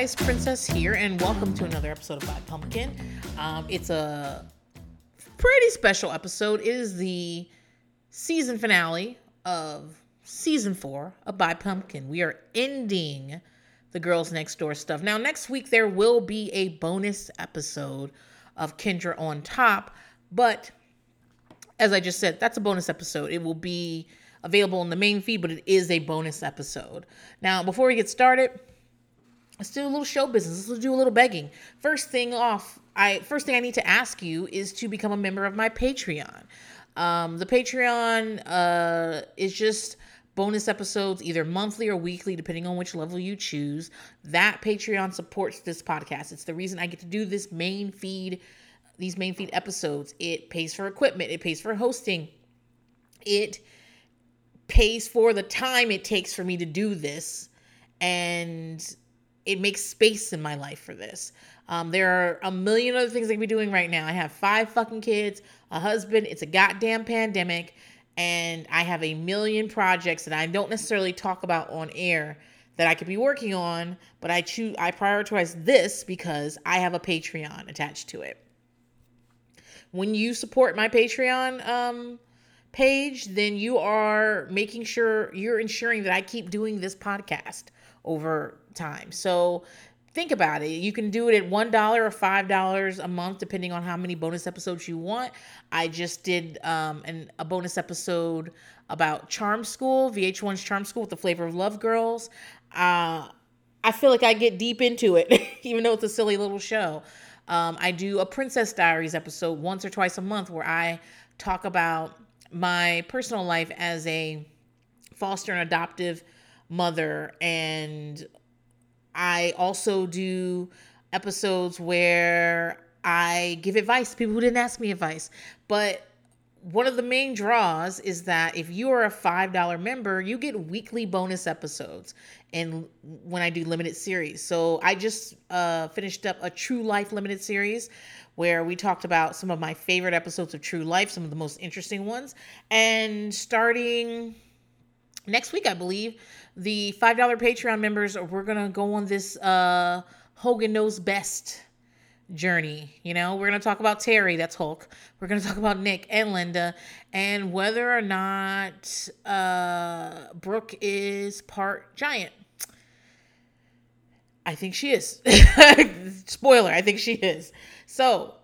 guys, Princess here, and welcome to another episode of By Pumpkin. Um, it's a pretty special episode. It is the season finale of season four of By Pumpkin. We are ending the Girls Next Door stuff. Now, next week, there will be a bonus episode of Kendra on top, but as I just said, that's a bonus episode. It will be available in the main feed, but it is a bonus episode. Now, before we get started, let's do a little show business. Let's do a little begging. First thing off, I first thing I need to ask you is to become a member of my Patreon. Um, the Patreon uh, is just bonus episodes either monthly or weekly depending on which level you choose that patreon supports this podcast it's the reason i get to do this main feed these main feed episodes it pays for equipment it pays for hosting it pays for the time it takes for me to do this and it makes space in my life for this. Um, there are a million other things I can be doing right now. I have five fucking kids, a husband, it's a goddamn pandemic, and I have a million projects that I don't necessarily talk about on air that I could be working on, but I choose I prioritize this because I have a Patreon attached to it. When you support my Patreon um, page, then you are making sure you're ensuring that I keep doing this podcast over time. So think about it. You can do it at $1 or $5 a month, depending on how many bonus episodes you want. I just did um, an, a bonus episode about Charm School, VH1's Charm School with the Flavor of Love Girls. Uh, I feel like I get deep into it, even though it's a silly little show. Um, I do a Princess Diaries episode once or twice a month where I talk about my personal life as a foster and adoptive mother and I also do episodes where I give advice to people who didn't ask me advice. But one of the main draws is that if you are a $5 member, you get weekly bonus episodes and when I do limited series. So I just uh, finished up a True Life limited series where we talked about some of my favorite episodes of True Life, some of the most interesting ones. And starting next week, I believe, the $5 Patreon members, we're going to go on this uh, Hogan Knows Best journey. You know, we're going to talk about Terry, that's Hulk. We're going to talk about Nick and Linda and whether or not uh, Brooke is part giant. I think she is. Spoiler, I think she is. So,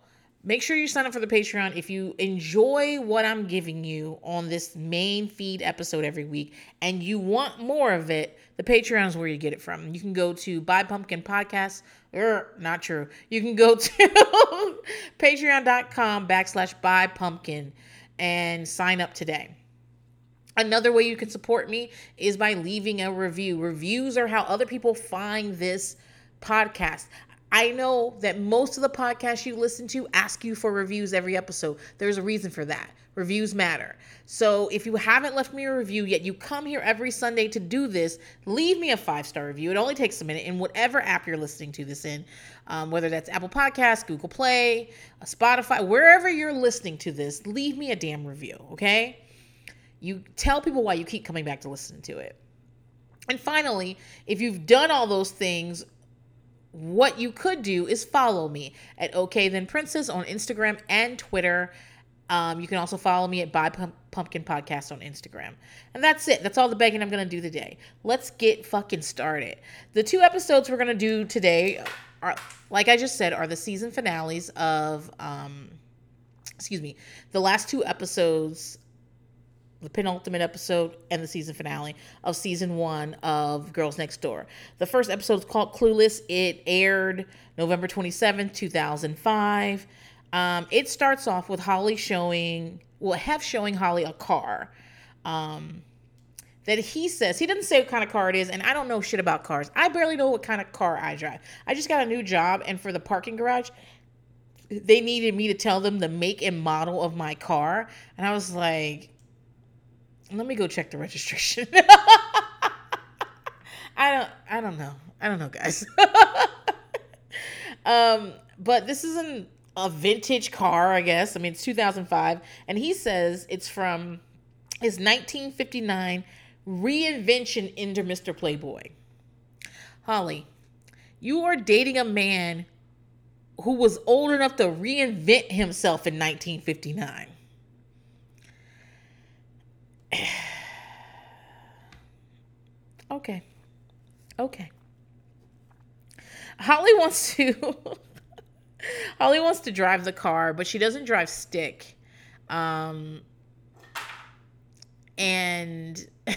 make sure you sign up for the Patreon if you enjoy what I'm giving you on this main feed episode every week and you want more of it. The Patreon is where you get it from. You can go to Buy Pumpkin Podcast. Er, not true. You can go to patreon.com backslash buy pumpkin and sign up today. Another way you can support me is by leaving a review. Reviews are how other people find this podcast. I know that most of the podcasts you listen to ask you for reviews every episode. There's a reason for that. Reviews matter. So if you haven't left me a review yet, you come here every Sunday to do this, leave me a five star review. It only takes a minute in whatever app you're listening to this in, um, whether that's Apple Podcasts, Google Play, Spotify, wherever you're listening to this, leave me a damn review, okay? You tell people why you keep coming back to listen to it. And finally, if you've done all those things, what you could do is follow me at OK Then Princess on Instagram and Twitter. Um, you can also follow me at Buy Pumpkin Podcast on Instagram. And that's it. That's all the begging I'm going to do today. Let's get fucking started. The two episodes we're going to do today are, like I just said, are the season finales of, um, excuse me, the last two episodes the penultimate episode and the season finale of season one of Girls Next Door. The first episode is called Clueless. It aired November 27th, 2005. Um, it starts off with Holly showing, well, Hef showing Holly a car. Um, that he says he doesn't say what kind of car it is, and I don't know shit about cars. I barely know what kind of car I drive. I just got a new job, and for the parking garage, they needed me to tell them the make and model of my car, and I was like, let me go check the registration. I don't I don't know. I don't know, guys. um, but this isn't a vintage car, I guess. I mean, it's 2005, and he says it's from his 1959 reinvention into Mr. Playboy. Holly, You are dating a man who was old enough to reinvent himself in 1959. Okay. Okay. Holly wants to Holly wants to drive the car, but she doesn't drive stick. Um and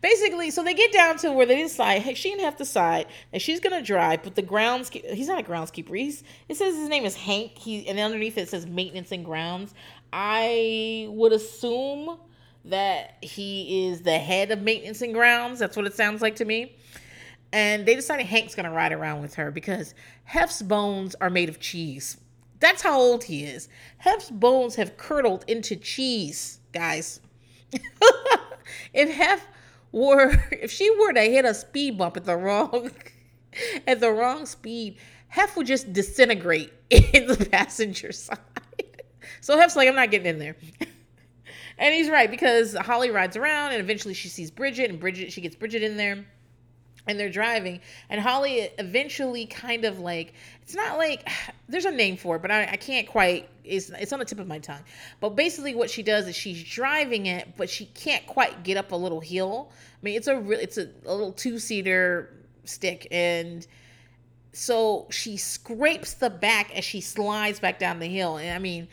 basically, so they get down to where they decide, hey, she and Hef to decide that she's gonna drive, but the grounds he's not a groundskeeper. He's it says his name is Hank. He and underneath it says maintenance and grounds. I would assume that he is the head of maintenance and grounds. That's what it sounds like to me. And they decided Hank's gonna ride around with her because Hef's bones are made of cheese. That's how old he is. Hef's bones have curdled into cheese, guys. if Hef were if she were to hit a speed bump at the wrong at the wrong speed, Hef would just disintegrate in the passenger side. So Hef's like, I'm not getting in there. And he's right because Holly rides around and eventually she sees Bridget and Bridget she gets Bridget in there and they're driving. And holly eventually kind of like it's not like there's a name for it but i, I can't quite it's, it's on the tip of my tongue. But basically what she does is she's driving it but she can't quite get up a little hill. I mean it's a real it's a, a little two-seater stick and so she scrapes the back as she slides back down the hill. And i mean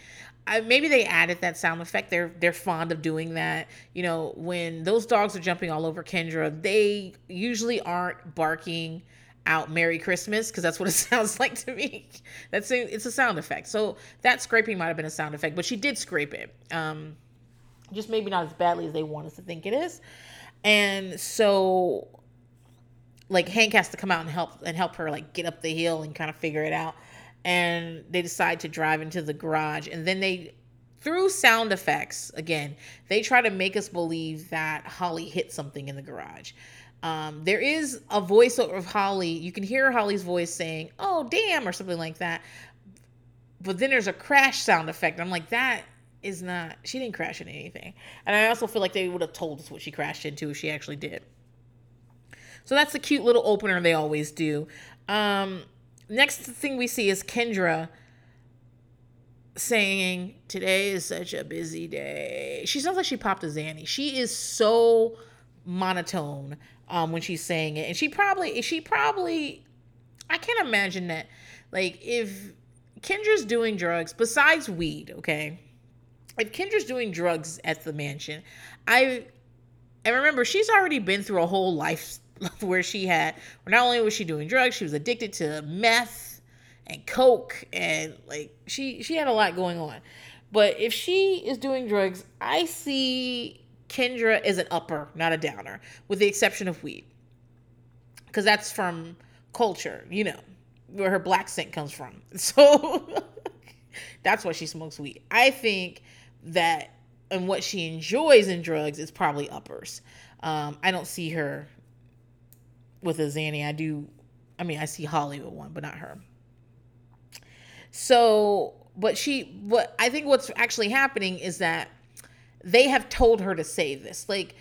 I, maybe they added that sound effect. They're they're fond of doing that. You know, when those dogs are jumping all over Kendra, they usually aren't barking out Merry Christmas because that's what it sounds like to me. That's a, it's a sound effect. So that scraping might have been a sound effect, but she did scrape it. Um, just maybe not as badly as they want us to think it is. And so like Hank has to come out and help and help her like get up the hill and kind of figure it out and they decide to drive into the garage. And then they through sound effects again they try to make us believe that holly hit something in the garage. Um, there is a voiceover of holly. You can hear holly's voice saying oh damn or something like that. But then there's a crash sound effect. I'm like that is not she didn't crash into anything. And i also feel like they would have told us what she crashed into if she actually did. So that's the cute little opener they always do. Um, next thing we see is Kendra saying, Today is such a busy day. She sounds like she popped a Zanny. She is so monotone um, when she's saying it. And she probably, she probably, I can't imagine that. Like, if Kendra's doing drugs, besides weed, okay? If Kendra's doing drugs at the mansion, I, and remember, she's already been through a whole life where she had not only was she doing drugs, she was addicted to meth and coke and like she she had a lot going on. But if she is doing drugs, I see Kendra as an upper, not a downer, with the exception of weed. Cuz that's from culture, you know, where her black scent comes from. So that's why she smokes weed. I think that and what she enjoys in drugs is probably uppers. Um, I don't see her with a Zanny. I do, I mean, I see Holly with one, but not her. So, but she, what I think what's actually happening is that they have told her to say this. Like,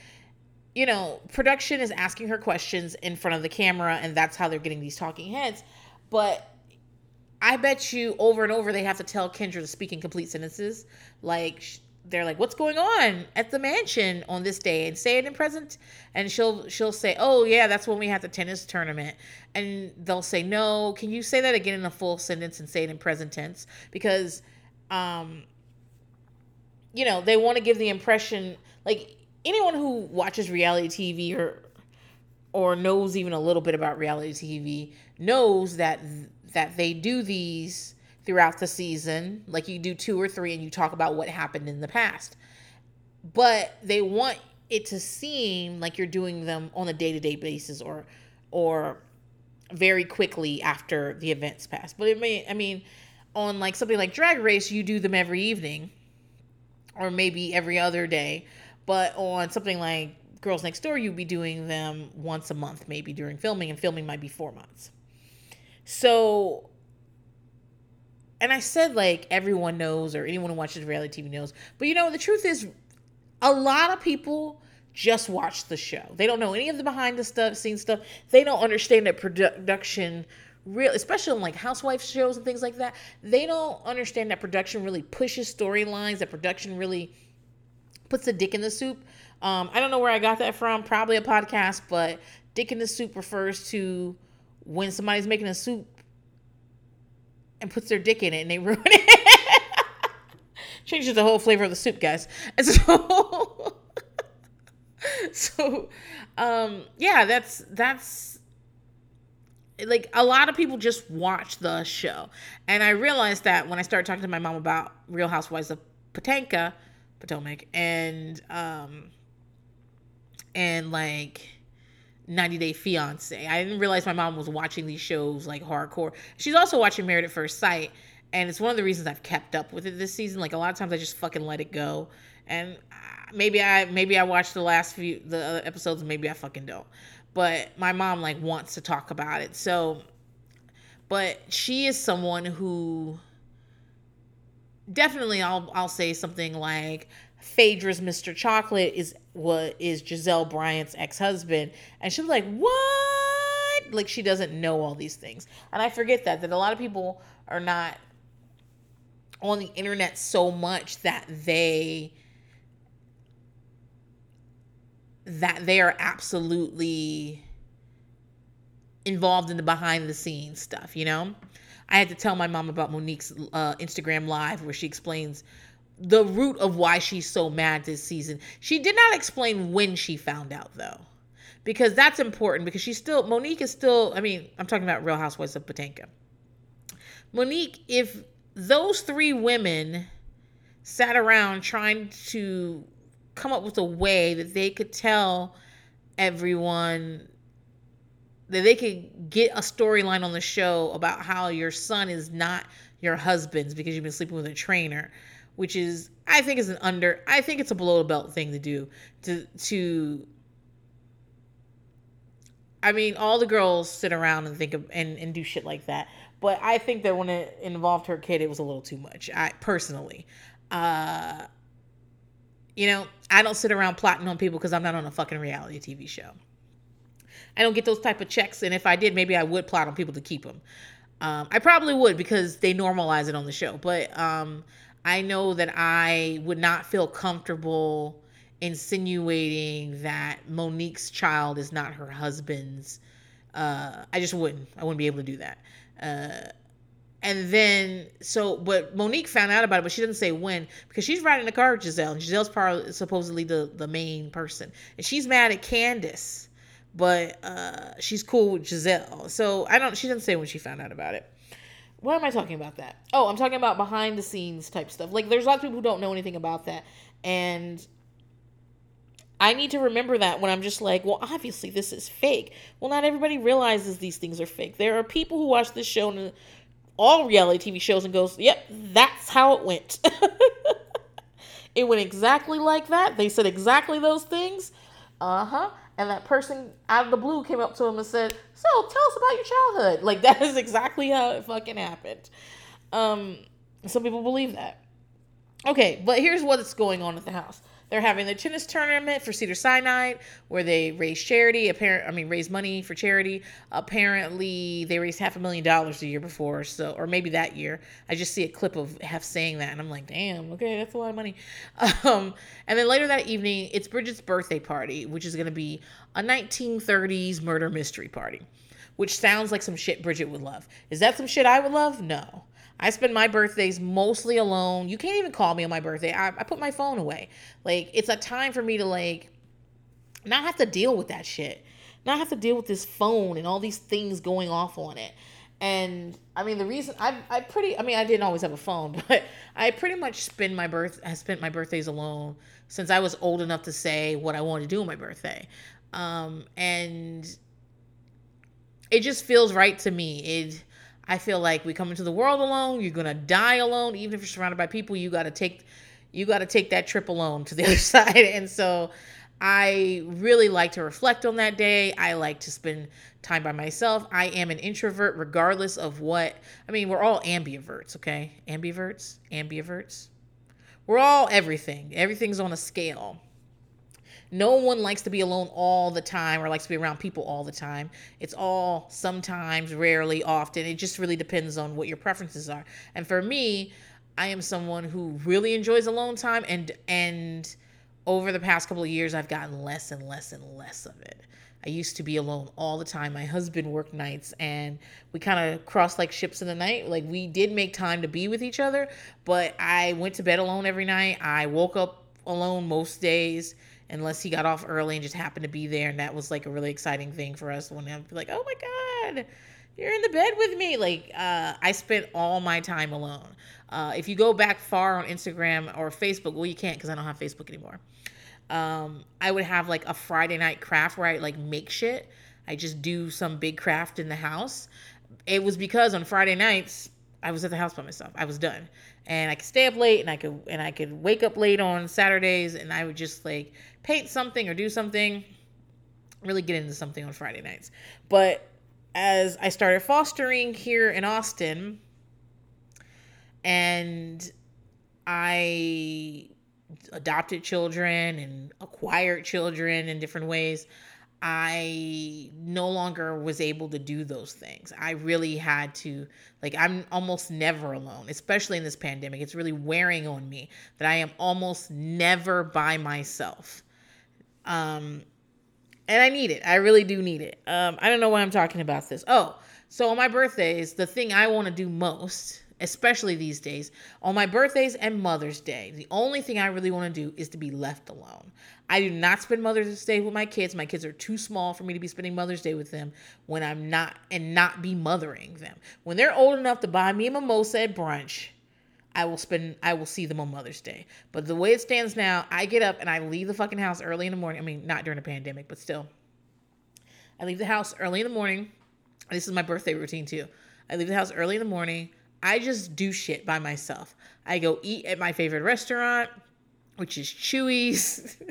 you know, production is asking her questions in front of the camera, and that's how they're getting these talking heads. But I bet you over and over they have to tell Kendra to speak in complete sentences. Like, they're like, "What's going on at the mansion on this day?" and say it in present, and she'll she'll say, "Oh yeah, that's when we had the tennis tournament," and they'll say, "No, can you say that again in a full sentence and say it in present tense?" Because, um, you know, they want to give the impression like anyone who watches reality TV or or knows even a little bit about reality TV knows that that they do these throughout the season. Like you do two or three and you talk about what happened in the past. But they want it to seem like you're doing them on a day-to-day basis or or very quickly after the events pass. But it may I mean on like something like drag race you do them every evening or maybe every other day. But on something like Girls Next Door, you'd be doing them once a month, maybe during filming, and filming might be four months. So and I said like everyone knows or anyone who watches reality TV knows, but you know the truth is, a lot of people just watch the show. They don't know any of the behind the stuff, scene stuff. They don't understand that production real especially on like housewife shows and things like that they don't understand that production really pushes storylines that production really puts a dick in the soup um, i don't know where i got that from probably a podcast but dick in the soup refers to when somebody's making a soup and puts their dick in it and they ruin it. Changes the whole flavor of the soup guys. And so so um yeah that's that's like a lot of people just watch the show. And i realized that when i started talking to my mom about real housewives of potanka potomac and um and like 90 Day Fiance. I didn't realize my mom was watching these shows like hardcore. She's also watching Married at First Sight, and it's one of the reasons I've kept up with it this season. Like a lot of times I just fucking let it go. And uh, maybe I maybe I watched the last few the other episodes, maybe I fucking don't. But my mom like wants to talk about it. So but she is someone who definitely I'll I'll say something like Phaedra's Mr. Chocolate is what is Gizelle Bryant's ex-husband. And she she's like, What? Like she doesn't know all these things. And I forget that that a lot of people are not on the internet so much that they that they are absolutely involved in the behind the scenes stuff, you know? I had to tell my mom about Monique's uh, Instagram live where she explains the root of why she's so mad this season. She did not explain when she found out though. Because that's important because she's still Monique is still I mean, I'm talking about Real Housewives of Potanka. Monique, if those three women sat around trying to come up with a way that they could tell everyone that they could get a storyline on the show about how your son is not your husband's because you've been sleeping with a trainer which is I think is an under I think it's a below the belt thing to do to to I mean all the girls sit around and think of and, and do shit like that. But I think that when it involved her kid it was a little too much. I personally. Uh you know, I don't sit around plotting on people because I'm not on a fucking reality TV show. I don't get those type of checks, and if I did, maybe I would plot on people to keep them. Um, I probably would because they normalize it on the show. But um, I know that I would not feel comfortable insinuating that Monique's child is not her husband's. Uh, I just wouldn't. I wouldn't be able to do that. Uh, and then, so, but Monique found out about it, but she doesn't say when because she's riding the car with Gizelle, and Gizelle's probably supposedly the the main person, and she's mad at Candiace, but uh, she's cool with Gizelle. So I don't. She doesn't say when she found out about it why am I talking about that? Oh, I'm talking about behind the scenes type stuff. Like there's a lot of people who don't know anything about that. And I need to remember that when I'm just like, well, obviously this is fake. Well, not everybody realizes these things are fake. There are people who watch this show and all reality TV shows and goes, "Yep, that's how it went." it went exactly like that. They said exactly those things. Uh-huh and that person out of the blue came up to him and said, "So, tell us about your childhood." Like that is exactly how it fucking happened. Um, some people believe that. Okay, but here's what's going on at the house. They're having the tennis tournament for Cedar Sinai where they raise charity. Apparent, I mean, raise money for charity. Apparently, they raised half a million dollars the year before, so or maybe that year. I just see a clip of Hef saying that, and I'm like, damn, okay, that's a lot of money. Um, and then later that evening, it's Bridget's birthday party, which is going to be a 1930s murder mystery party, which sounds like some shit Bridget would love. Is that some shit I would love? No. I spend my birthdays mostly alone. You can't even call me on my birthday. I, I put my phone away. Like, it's a time for me to, like, not have to deal with that shit. Not have to deal with this phone and all these things going off on it. And I mean, the reason I I pretty I mean I didn't always have a phone, but I pretty much spend my birth I spent my birthdays alone since I was old enough to say what I wanted to do on my birthday. Um, and it just feels right to me. It I feel like we come into the world alone. You're gonna die alone, even if you're surrounded by people. You got to take, you got to take that trip alone to the other side. And so, I really like to reflect on that day. I like to spend time by myself. I am an introvert, regardless of what. I mean, we're all ambiverts, okay? Ambiverts, ambiverts. We're all everything. Everything's on a scale. No one likes to be alone all the time or likes to be around people all the time. It's all sometimes, rarely, often. It just really depends on what your preferences are. And for me, I am someone who really enjoys alone time and and over the past couple of years I've gotten less and less and less of it. I used to be alone all the time. My husband worked nights and we kind of crossed like ships in the night. Like we did make time to be with each other, but I went to bed alone every night. I woke up alone most days unless he got off early and just happened to be there and that was like a really exciting thing for us when I'd be like, "Oh my god, you're in the bed with me." Like uh, I spent all my time alone. Uh, if you go back far on Instagram or Facebook, well, you can't because I don't have Facebook anymore um, I would have like a Friday night craft where I like make shit. I just do some big craft in the house. It was because on Friday nights I was at the house by myself. I was done, and I could stay up late, and I could and I could wake up late on Saturdays, and I would just like paint something or do something. Really get into something on Friday nights, but as I started fostering here in Austin, and I adopted children and acquired children in different ways, I no longer was able to do those things. I really had to, like, I'm almost never alone, especially in this pandemic. It's really wearing on me that I am almost never by myself. Um, and I need it. I really do need it. Um, I don't know why I'm talking about this. Oh, so on my birthdays, the thing I want to do most especially these days, on my birthdays and Mother's Day. The only thing I really want to do is to be left alone. I do not spend Mother's Day with my kids. My kids are too small for me to be spending Mother's Day with them when I'm not and not be mothering them. When they're old enough to buy me a mimosa at brunch, I will spend I will see them on Mother's Day. But the way it stands now, I get up and I leave the fucking house early in the morning. I mean, not during the pandemic, but still. I leave the house early in the morning. This is my birthday routine too. I leave the house early in the morning. I just do shit by myself. I go eat at my favorite restaurant, which is Chuy's.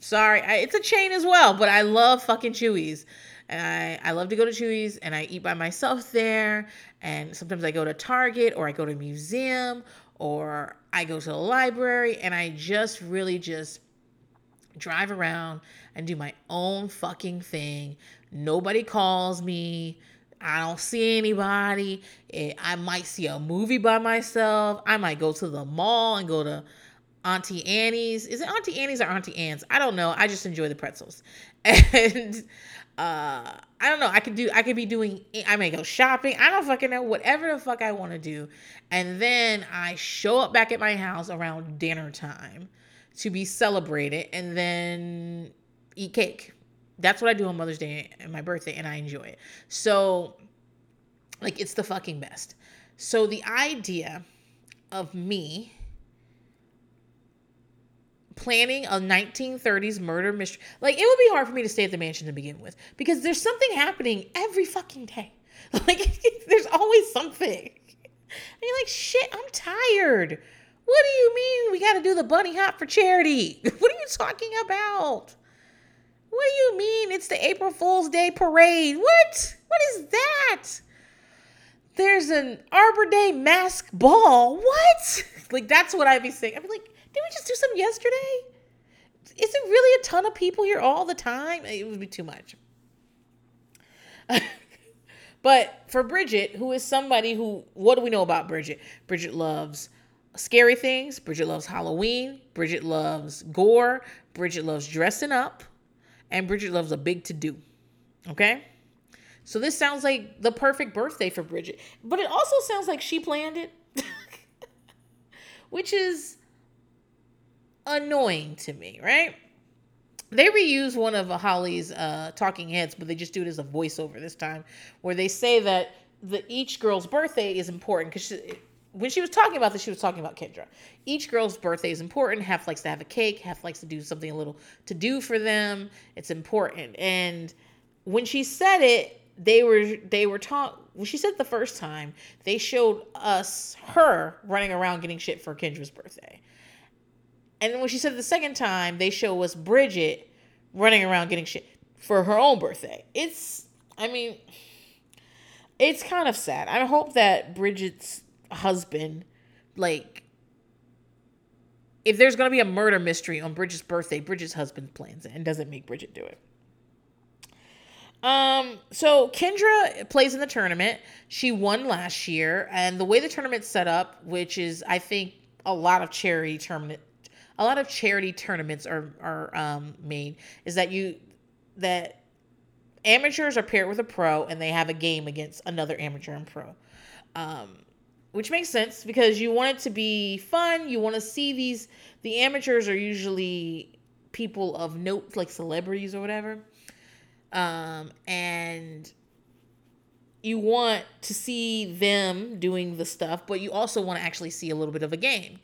Sorry, I, it's a chain as well, but I love fucking Chuy's. And I, I love to go to Chuy's and I eat by myself there. And sometimes I go to Target or I go to a museum or I go to the library and I just really just drive around and do my own fucking thing. Nobody calls me. I don't see anybody. Eh, I might see a movie by myself. I might go to the mall and go to Auntie Annie's. Is it Auntie Annie's or Auntie Anne's? I don't know. I just enjoy the pretzels. And uh I don't know. I could do I could be doing I may go shopping. I don't fucking know. Whatever the fuck I want to do. And then I show up back at my house around dinner time to be celebrated and then eat cake that's what I do on Mother's Day and my birthday, and I enjoy it. So, like, it's the fucking best. So, the idea of me planning a 1930s murder mystery, like, it would be hard for me to stay at the mansion to begin with because there's something happening every fucking day. Like, there's always something. And you're like, shit, I'm tired. What do you mean we got to do the bunny hop for charity? What are you talking about? What do you mean? It's the April Fool's Day parade. What? What is that? There's an Arbor Day mask ball. What? Like that's what I'd be saying. I'd be like, did we just do some yesterday? Is it really a ton of people here all the time? It would be too much. but for Bridget, who is somebody who, what do we know about Bridget? Bridget loves scary things. Bridget loves Halloween. Bridget loves gore. Bridget loves dressing up and Bridget loves a big to do. Okay? So this sounds like the perfect birthday for Bridget. But it also sounds like she planned it. Which is annoying to me, right? They reuse one of Holly's uh, talking heads, but they just do it as a voiceover this time, where they say that the each girl's birthday is important because when she was talking about this, she was talking about Kendra. Each girl's birthday is important. Hef likes to have a cake. Hef likes to do something a little to do for them. It's important. And when she said it, they were they were taught. When she said the first time, they showed us her running around getting shit for Kendra's birthday. And when she said the second time, they show us Bridget running around getting shit for her own birthday. It's, I mean, it's kind of sad. I hope that Bridget's husband like if there's going to be a murder mystery on Bridget's birthday, Bridget's husband plans it and doesn't make Bridget do it. Um, so Kendra plays in the tournament. She won last year, and the way the tournament's set up, which is I think a lot of charity tournament a lot of charity tournaments are are um, made is that you that amateurs are paired with a pro and they have a game against another amateur and pro. Um, which makes sense because you want it to be fun. You want to see these. The amateurs are usually people of note, like celebrities or whatever, um, and you want to see them doing the stuff, but you also want to actually see a little bit of a game.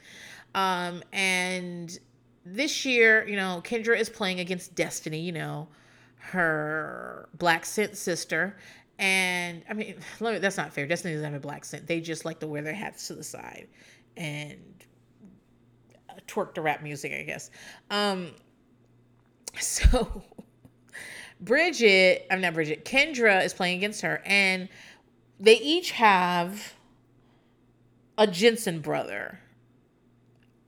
Um, and this year, you know, Kendra is playing against Destiny. You know, her black scent sister, and I mean, me, that's not fair. Destiny doesn't have a black scent. They just like to wear their hats to the side and twerk to rap music, I guess. Um, so Bridget, I'm not Bridget, Kendra is playing against her, and they each have a Jensen brother.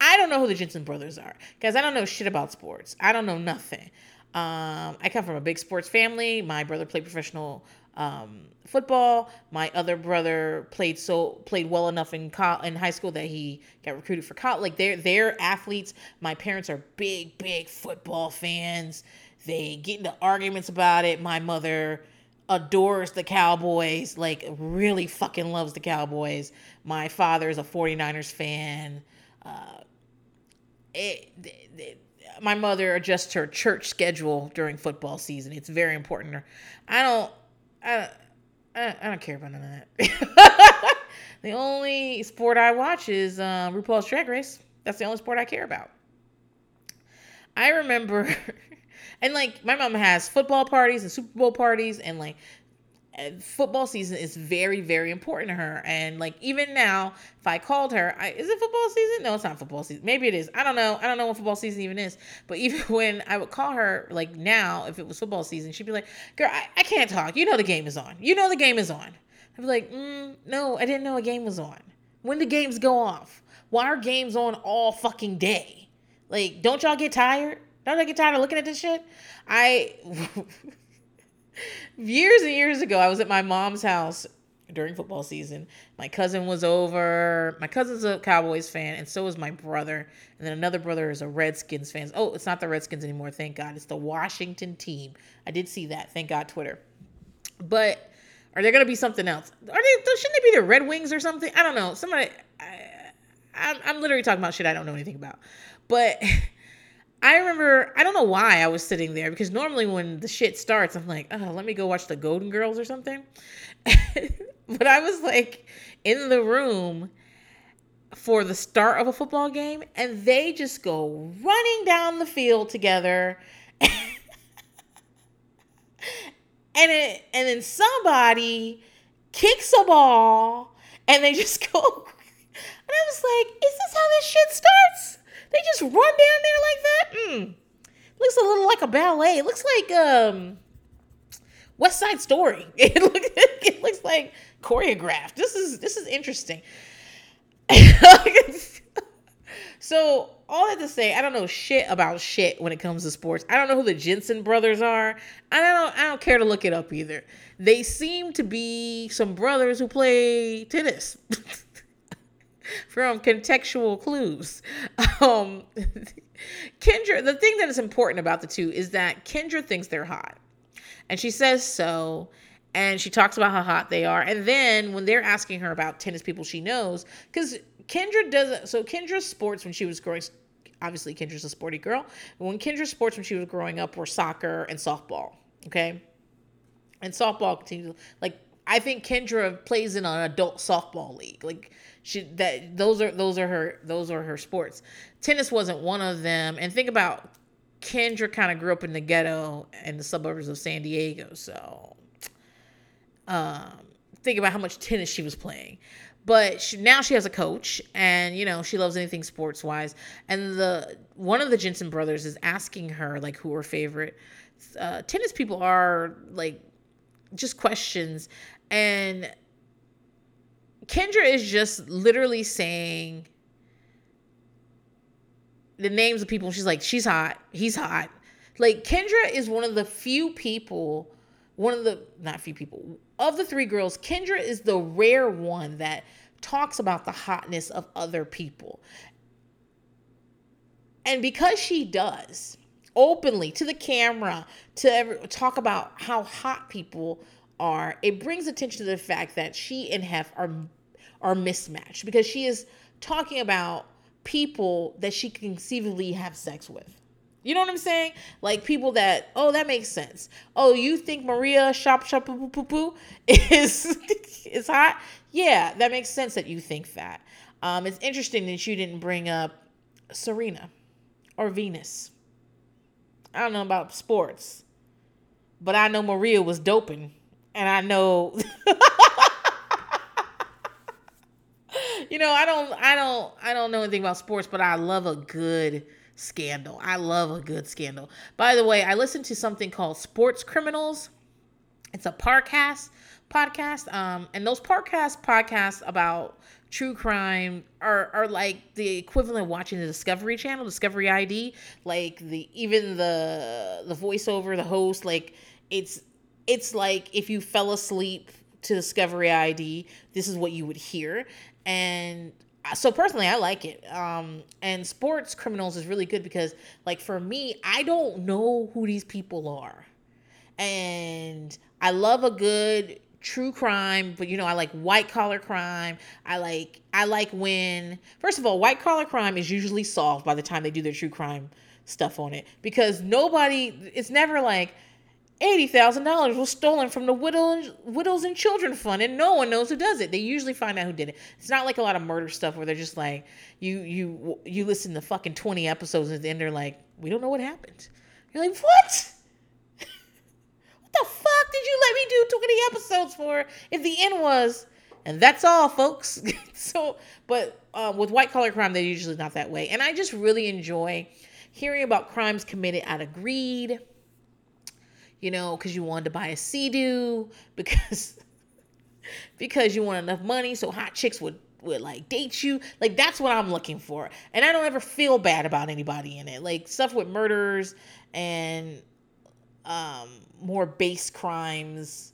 I don't know who the Jensen brothers are because I don't know shit about sports. I don't know nothing. Um, I come from a big sports family. My brother played professional um, football. My other brother played so played well enough in co- in high school that he got recruited for college. Like they're they're athletes. My parents are big big football fans. They get into arguments about it. My mother adores the Cowboys, like really fucking loves the Cowboys. My father is a 49ers fan. Uh, it, it, my mother adjusts her church schedule during football season. It's very important. I don't, I, I, I don't care about none of that. the only sport I watch is uh, RuPaul's Drag Race. That's the only sport I care about. I remember, and like my mom has football parties and Super Bowl parties, and like football season is very very important to her. And like even now if i called her I, is it football season? No it's not football season. Maybe it is. I don't know. I don't know what football season even is. But even when i would call her like now if it was football season she'd be like girl i, I can't talk. You know the game is on. You know the game is on. I'd be like mm, no i didn't know a game was on. When the games go off? Why are games on all fucking day? Like don't y'all get tired? Don't I get tired of looking at this shit? I years and years ago, I was at my mom's house during football season. My cousin was over. My cousin's a Cowboys fan, and so is my brother. And then another brother is a Redskins fan. Oh, it's not the Redskins anymore, thank God. It's the Washington team. I did see that. Thank God, Twitter. But are there going to be something else? Are they? Shouldn't they be the Red Wings or something? I don't know. Somebody. I, I'm, I'm literally talking about shit I don't know anything about. But I remember, I don't know why I was sitting there because normally when the shit starts, I'm like, oh, let me go watch the Golden Girls or something. but I was like in the room for the start of a football game and they just go running down the field together. and it, and then somebody kicks a ball and they just go and I was like, is this how this shit starts? They just run down there like that. Mm. Looks a little like a ballet. It looks like um West Side Story. It looks it looks like choreographed. This is this is interesting. so all that to say, I don't know shit about shit when it comes to sports. I don't know who the Jensen brothers are. I don't I don't care to look it up either. They seem to be some brothers who play tennis. from contextual clues. Um, Kendra, the thing that is important about the two is that Kendra thinks they're hot. And she says so. And she talks about how hot they are. And then when they're asking her about tennis people she knows, because Kendra doesn't, so Kendra's sports when she was growing, obviously Kendra's a sporty girl. When Kendra's sports when she was growing up were soccer and softball. Okay. And softball continues, like, I think Kendra plays in an adult softball league. Like, she that those are those are her those are her sports. Tennis wasn't one of them. And think about Kendra kind of grew up in the ghetto in the suburbs of San Diego, so um, think about how much tennis she was playing. But she, now she has a coach, and you know she loves anything sports wise. And the one of the Jensen brothers is asking her like who her favorite uh, tennis people are, like just questions, and Kendra is just literally saying the names of people. She's like, she's hot, he's hot. Like Kendra is one of the few people, one of the not few people of the three girls. Kendra is the rare one that talks about the hotness of other people. And because she does openly to the camera to ever, talk about how hot people are, it brings attention to the fact that she and Hef are are mismatched because she is talking about people that she can conceivably have sex with. You know what I'm saying? Like people that, oh, that makes sense. Oh, you think Maria shop shop poo poo poo is is hot? Yeah, that makes sense that you think that. Um, it's interesting that you didn't bring up Serena or Venus. I don't know about sports, but I know Maria was doping, and I know. you know, I don't, I don't, I don't know anything about sports, but I love a good scandal. I love a good scandal. By the way, I listened to something called Sports Criminals. It's a podcast podcast. Um, and those podcast podcasts about true crime are, are like the equivalent of watching the Discovery Channel, Discovery ID. Like the even the the voiceover, the host, like it's it's like if you fell asleep to Discovery ID, this is what you would hear. And so personally i like it. Um and sports criminals is really good because like for me i don't know who these people are. And i love a good true crime but you know i like white collar crime. I like i like when first of all white collar crime is usually solved by the time they do their true crime stuff on it because nobody it's never like $80,000 was stolen from the widow, widows and children fund and no one knows who does it. They usually find out who did it. It's not like a lot of murder stuff where they're just like you you you listen to fucking 20 episodes and then they're like we don't know what happened. You're like, "What? what the fuck did you let me do 20 episodes for if the end was and that's all, folks. so, but uh, with white collar crime, they're usually not that way. And I just really enjoy hearing about crimes committed out of greed, you know, because you wanted to buy a Sea-Doo, because because you want enough money, so hot chicks would would like date you. Like that's what I'm looking for. And I don't ever feel bad about anybody in it. Like stuff with murders and um more base crimes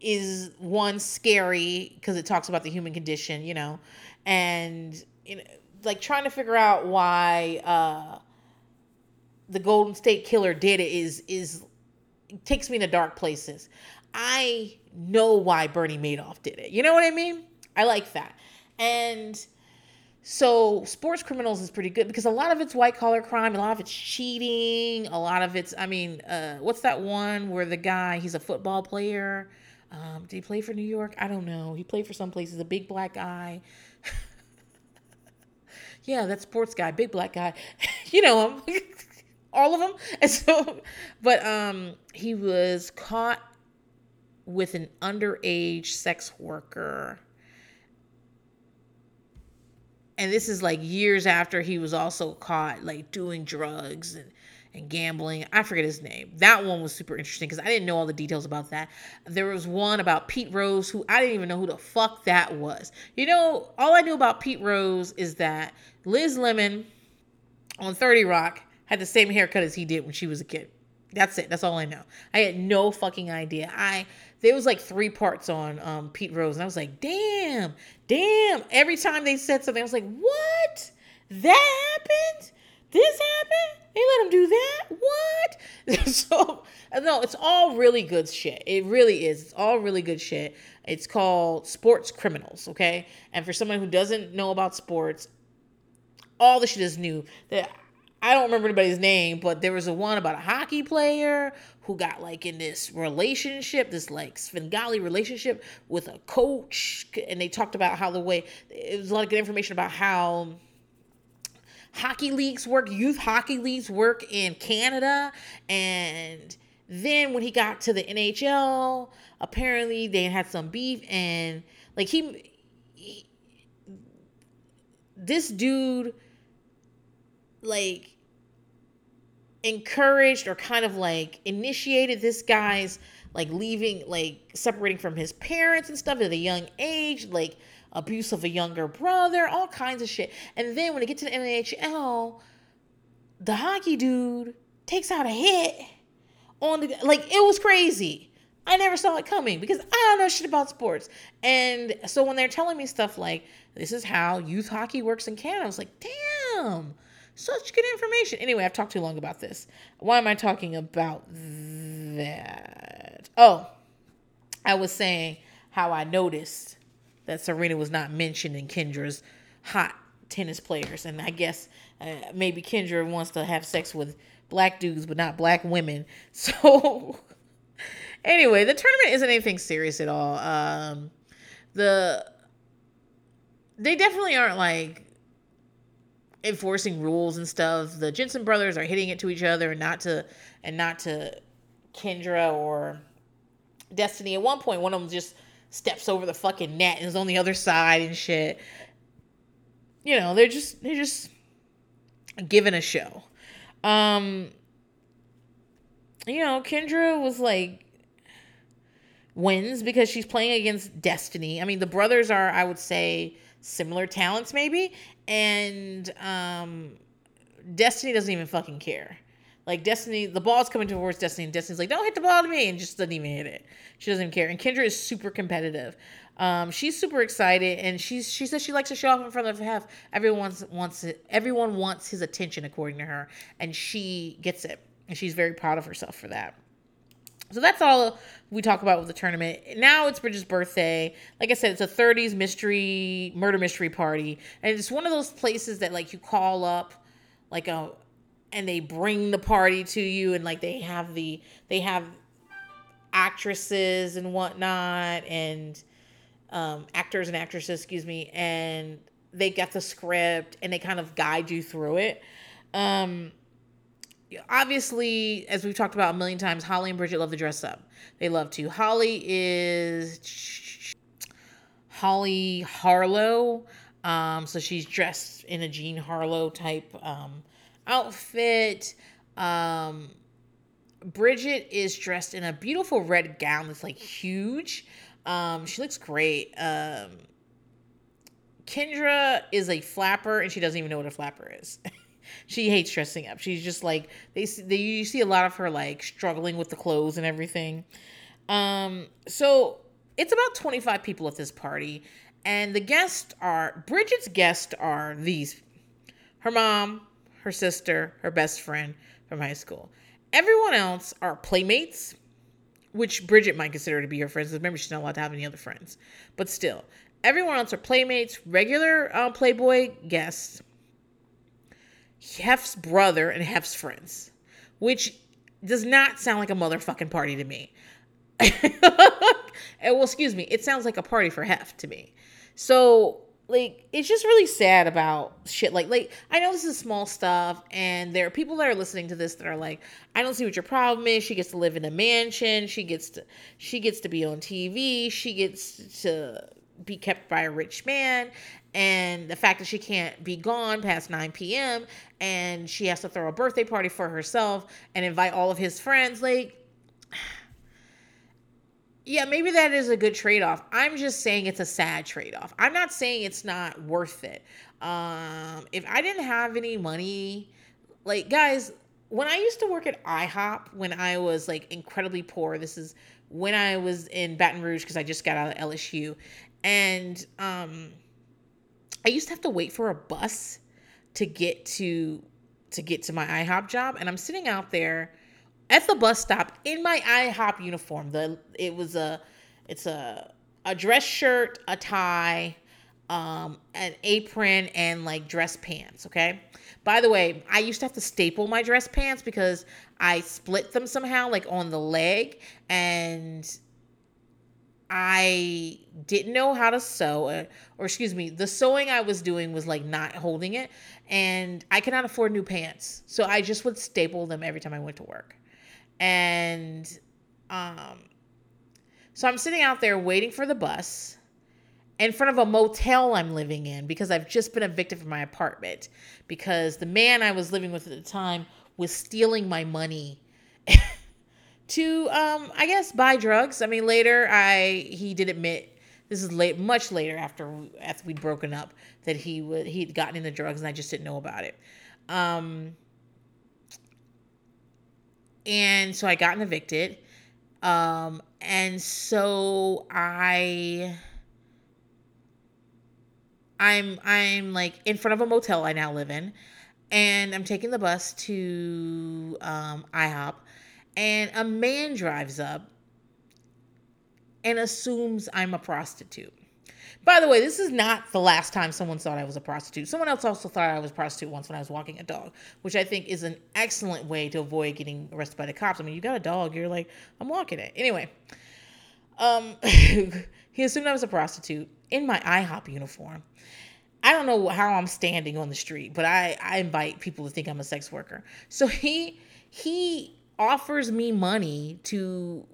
is one scary because it talks about the human condition, you know, and you know, like trying to figure out why uh the Golden State Killer did it is is takes me to dark places. I know why Bernie Madoff did it. You know what I mean? I like that. And so sports criminals is pretty good because a lot of it's white collar crime, a lot of it's cheating, a lot of it's I mean, uh, what's that one where the guy he's a football player? Um, did he play for New York? I don't know. He played for some places. A big black guy. yeah, that sports guy, big black guy. you know him. all of them. And so, but um, he was caught with an underage sex worker. And this is like years after he was also caught like doing drugs and and gambling. I forget his name. That one was super interesting because I didn't know all the details about that. There was one about Pete Rose who I didn't even know who the fuck that was. You know, all I knew about Pete Rose is that Liz Lemon on 30 Rock had the same haircut as he did when she was a kid. That's it. That's all I know. I had no fucking idea. I there was like three parts on um, Pete Rose, and I was like, damn, damn. Every time they said something, I was like, what? That happened? This happened? They let him do that? What? so no, it's all really good shit. It really is. It's all really good shit. It's called Sports Criminals, okay? And for someone who doesn't know about sports, all the shit is new. That I don't remember anybody's name, but there was a one about a hockey player who got like in this relationship, this like Svengali relationship with a coach, and they talked about how the way it was a lot of good information about how hockey leagues work, youth hockey leagues work in Canada, and then when he got to the NHL, apparently they had some beef, and like he, he this dude like encouraged or kind of like initiated this guy's like leaving like separating from his parents and stuff at a young age like abuse of a younger brother, all kinds of shit. And then when they get to the NHL, the hockey dude takes out a hit on the like it was crazy. I never saw it coming because I don't know shit about sports. And so when they're telling me stuff like this is how youth hockey works in Canada, I was like, damn, such good information. Anyway, I've talked too long about this. Why am I talking about that? Oh, I was saying how I noticed that Serena was not mentioned in Kendra's hot tennis players. And I guess uh, maybe Kendra wants to have sex with black dudes, but not black women. So, anyway, the tournament isn't anything serious at all. Um, the they definitely aren't like enforcing rules and stuff. The Jensen brothers are hitting it to each other and not to and not to Kendra or Destiny. At one point, one of them just steps over the fucking net and is on the other side and shit. You know, they're just they're just giving a show. Um you know, Kendra was like wins because she's playing against Destiny. I mean, the brothers are I would say similar talents maybe and um Destiny doesn't even fucking care. Like Destiny, the ball's coming towards Destiny, and Destiny's like, "Don't hit the ball to me," and just doesn't even hit it. She doesn't even care. And Kendra is super competitive. Um, she's super excited, and she's she says she likes to show off in front of Hef. Everyone wants wants it. Everyone wants his attention, according to her, and she gets it, and she's very proud of herself for that. So that's all we talk about with the tournament. Now it's Bridget's birthday. Like I said, it's a 30s mystery murder mystery party, and it's one of those places that like you call up like a and they bring the party to you and like they have the they have actresses and whatnot and um, actors and actresses excuse me and they get the script and they kind of guide you through it um, obviously as we've talked about a million times holly and bridget love to dress up they love to holly is holly harlow um, so she's dressed in a jean harlow type um, outfit. Um, Bridget is dressed in a beautiful red gown that's like huge. Um, she looks great. Um, Kendra is a flapper and she doesn't even know what a flapper is. she hates dressing up. She's just like they they you see a lot of her like struggling with the clothes and everything. Um, so it's about 25 people at this party and the guests are Bridget's guests are these her mom, her sister, her best friend from high school. Everyone else are playmates, which Bridget might consider to be her friends. Remember, she's not allowed to have any other friends. But still, everyone else are playmates, regular uh, Playboy guests, Hef's brother, and Hef's friends, which does not sound like a motherfucking party to me. well, excuse me, it sounds like a party for Hef to me. So like it's just really sad about shit like like I know this is small stuff and there are people that are listening to this that are like I don't see what your problem is she gets to live in a mansion she gets to she gets to be on TV she gets to be kept by a rich man and the fact that she can't be gone past 9 p.m. and she has to throw a birthday party for herself and invite all of his friends like yeah, maybe that is a good trade off. I'm just saying it's a sad trade off. I'm not saying it's not worth it. Um, if I didn't have any money, like guys, when I used to work at IHOP when I was like incredibly poor, this is when I was in Baton Rouge because I just got out of LSU, and um, I used to have to wait for a bus to get to to get to my IHOP job, and I'm sitting out there at the bus stop in my IHOP uniform. The it was a it's a a dress shirt, a tie, um, an apron, and like dress pants. Okay. By the way, I used to have to staple my dress pants because I split them somehow, like on the leg, and I didn't know how to sew, or, uh, excuse me, the sewing I was doing was like not holding it, and I could not afford new pants, so I just would staple them every time I went to work. And um, so I'm sitting out there waiting for the bus in front of a motel I'm living in because I've just been evicted from my apartment because the man I was living with at the time was stealing my money to um I guess buy drugs. I mean later I he did admit this is late, much later after after we'd broken up that he would he'd gotten into drugs and I just didn't know about it. Um, and so I gotten evicted. Um, and so I I'm I'm like in front of a motel I now live in, and I'm taking the bus to um, IHOP, and a man drives up and assumes I'm a prostitute. By the way, this is not the last time someone thought I was a prostitute. Someone else also thought I was a prostitute once when I was walking a dog, which I think is an excellent way to avoid getting arrested by the cops. I mean, you got a dog, you're like, I'm walking it. Anyway, um, he assumed I was a prostitute in my IHOP uniform. I don't know how I'm standing on the street, but I, I invite people to think I'm a sex worker. So he he offers me money to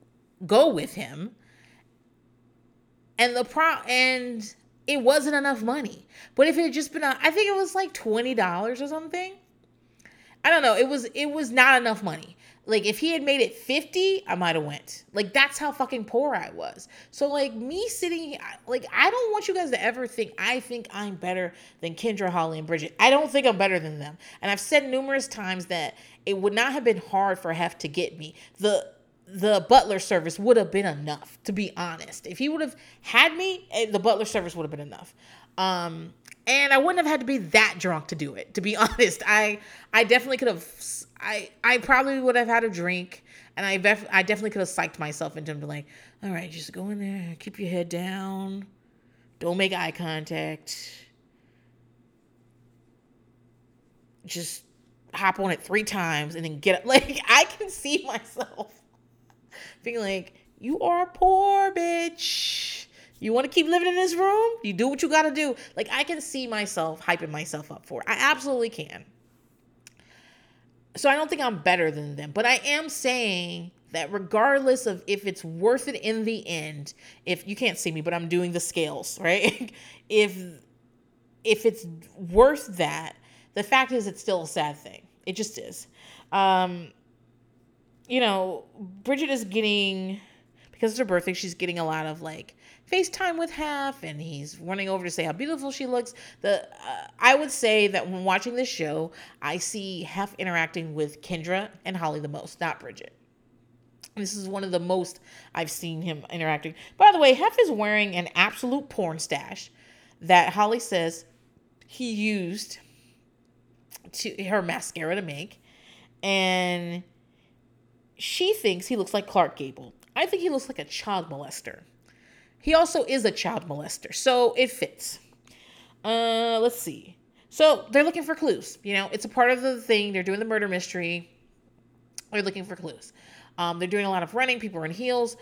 go with him and the pro and it wasn't enough money. But if it had just been, a, I think it was like twenty dollars or something. I don't know. It was it was not enough money. Like if he had made it 50, I might have went. Like that's how fucking poor I was. So like me sitting like I don't want you guys to ever think I think I'm better than Kendra, Holly, and Bridget. I don't think I'm better than them. And I've said numerous times that it would not have been hard for Hef to get me. The the butler service would have been enough, to be honest. If he would have had me, eh, the butler service would have been enough. Um, and I wouldn't have had to be that drunk to do it. To be honest, I I definitely could have. I I probably would have had a drink, and I bef- I definitely could have psyched myself into like, all right, just go in there, keep your head down, don't make eye contact, just hop on it three times, and then get up. Like I can see myself being like, you are a poor bitch. You want to keep living in this room? You do what you got to do. Like, I can see myself hyping myself up for it. I absolutely can. So I don't think I'm better than them, but I am saying that regardless of if it's worth it in the end, if you can't see me, but I'm doing the scales, right? if if it's worth that, the fact is it's still a sad thing. It just is. Um, you know, Bridget is getting because it's her birthday, she's getting a lot of like FaceTime with Hef, and he's running over to say how beautiful she looks. The uh, I would say that when watching this show, I see Hef interacting with Kendra and Holly the most, not Bridget. This is one of the most I've seen him interacting. By the way, Hef is wearing an absolute porn stash that Holly says he used to her mascara to make, and she thinks he looks like Clark Gable. I think he looks like a child molester. He also is a child molester, so it fits. Uh, let's see. So they're looking for clues. You know, it's a part of the thing. They're doing the murder mystery. They're looking for clues. Um, they're doing a lot of running. People are in heels.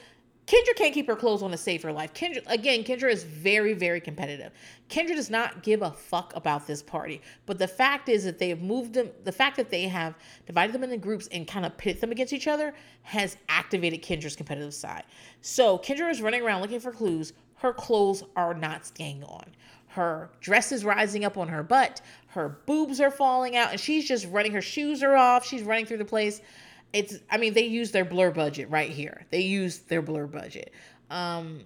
Kendra can't keep her clothes on to save her life. Kendra, again, Kendra is very, very competitive. Kendra does not give a fuck about this party. But the fact is that they have moved them, the fact that they have divided them into groups and kind of pit them against each other has activated Kendra's competitive side. So Kendra is running around looking for clues. Her clothes are not staying on. Her dress is rising up on her butt. Her boobs are falling out, and she's just running. Her shoes are off. She's running through the place it's i mean they use their blur budget right here. They use their blur budget. Um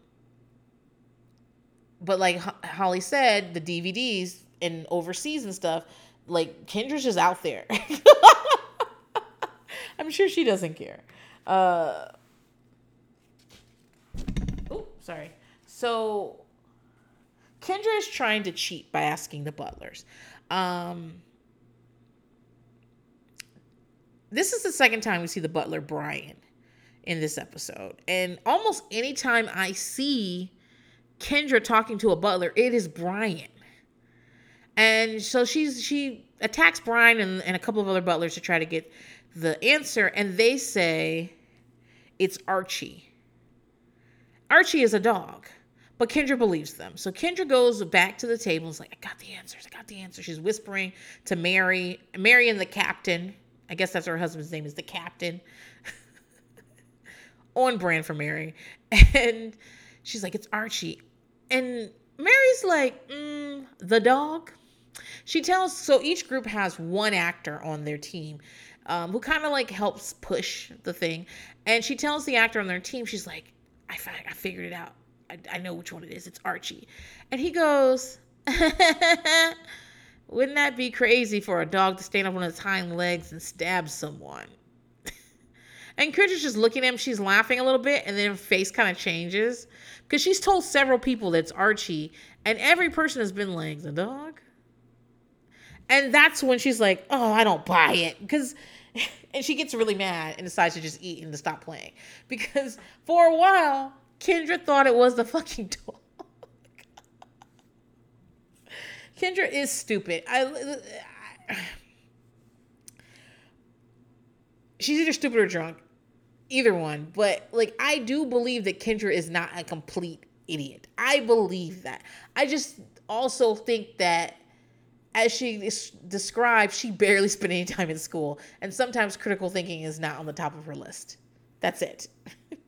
but like holly said the dvds and overseas and stuff like kendra's just out there. I'm sure she doesn't care. Uh oh sorry. So kendra is trying to cheat by asking the butlers. Um this is the second time we see the butler Brian in this episode. And almost anytime I see Kendra talking to a butler, it is Brian. And so she's she attacks Brian and, and a couple of other butlers to try to get the answer, and they say it's Archie. Archie is a dog, but Kendra believes them. So Kendra goes back to the table and is like, I got the answers, I got the answers. She's whispering to Mary, Mary and the captain, I guess that's her husband's name is the captain. On brand for Mary. And she's like, it's Archie. And Mary's like, mm, the dog. She tells, so each group has one actor on their team um, who kind of like helps push the thing. And she tells the actor on their team, she's like, I, I figured it out. I, I know which one it is. It's Archie. And he goes, Wouldn't that be crazy for a dog to stand up on its hind legs and stab someone? and Kendra's just looking at him. She's laughing a little bit, and then her face kind of changes because she's told several people that it's Archie, and every person has been like, the dog? And that's when she's like, oh, I don't buy it. Because, and she gets really mad and decides to just eat and to stop playing. Because for a while, Kendra thought it was the fucking dog. Kendra is stupid. I, I, she's either stupid or drunk, either one. But like, I do believe that Kendra is not a complete idiot. I believe that. I just also think that, as she described, she barely spent any time in school, and sometimes critical thinking is not on the top of her list. That's it.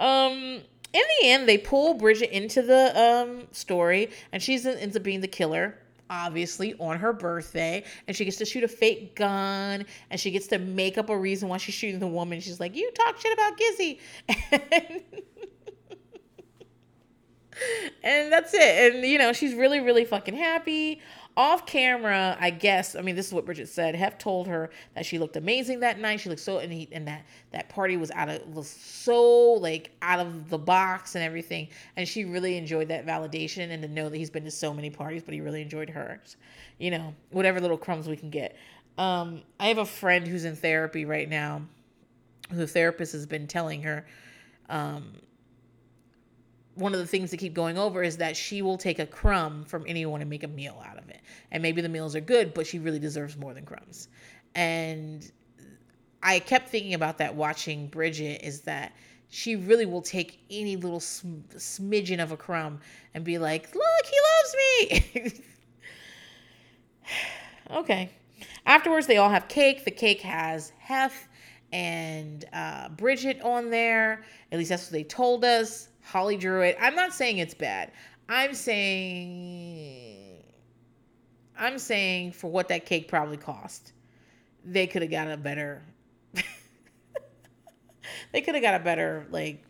um in the end, they pull Bridget into the um, story, and she ends up being the killer, obviously, on her birthday. And she gets to shoot a fake gun, and she gets to make up a reason why she's shooting the woman. She's like, You talk shit about Gizzy. and that's it. And, you know, she's really, really fucking happy off camera, I guess. I mean, this is what Bridget said. Hef told her that she looked amazing that night. She looked so, and, he, and that that party was out of was so like out of the box and everything. And she really enjoyed that validation and to know that he's been to so many parties, but he really enjoyed hers. You know, whatever little crumbs we can get. Um, I have a friend who's in therapy right now. The therapist has been telling her. Um, one of the things to keep going over is that she will take a crumb from anyone and make a meal out of it. And maybe the meals are good, but she really deserves more than crumbs. And I kept thinking about that watching Bridget is that she really will take any little sm- smidgen of a crumb and be like, "Look, he loves me." okay. Afterwards, they all have cake. The cake has Hef and uh, Bridget on there. At least that's what they told us. Holly drew it. I'm not saying it's bad. I'm saying I'm saying for what that cake probably cost, they could have got a better they could have got a better like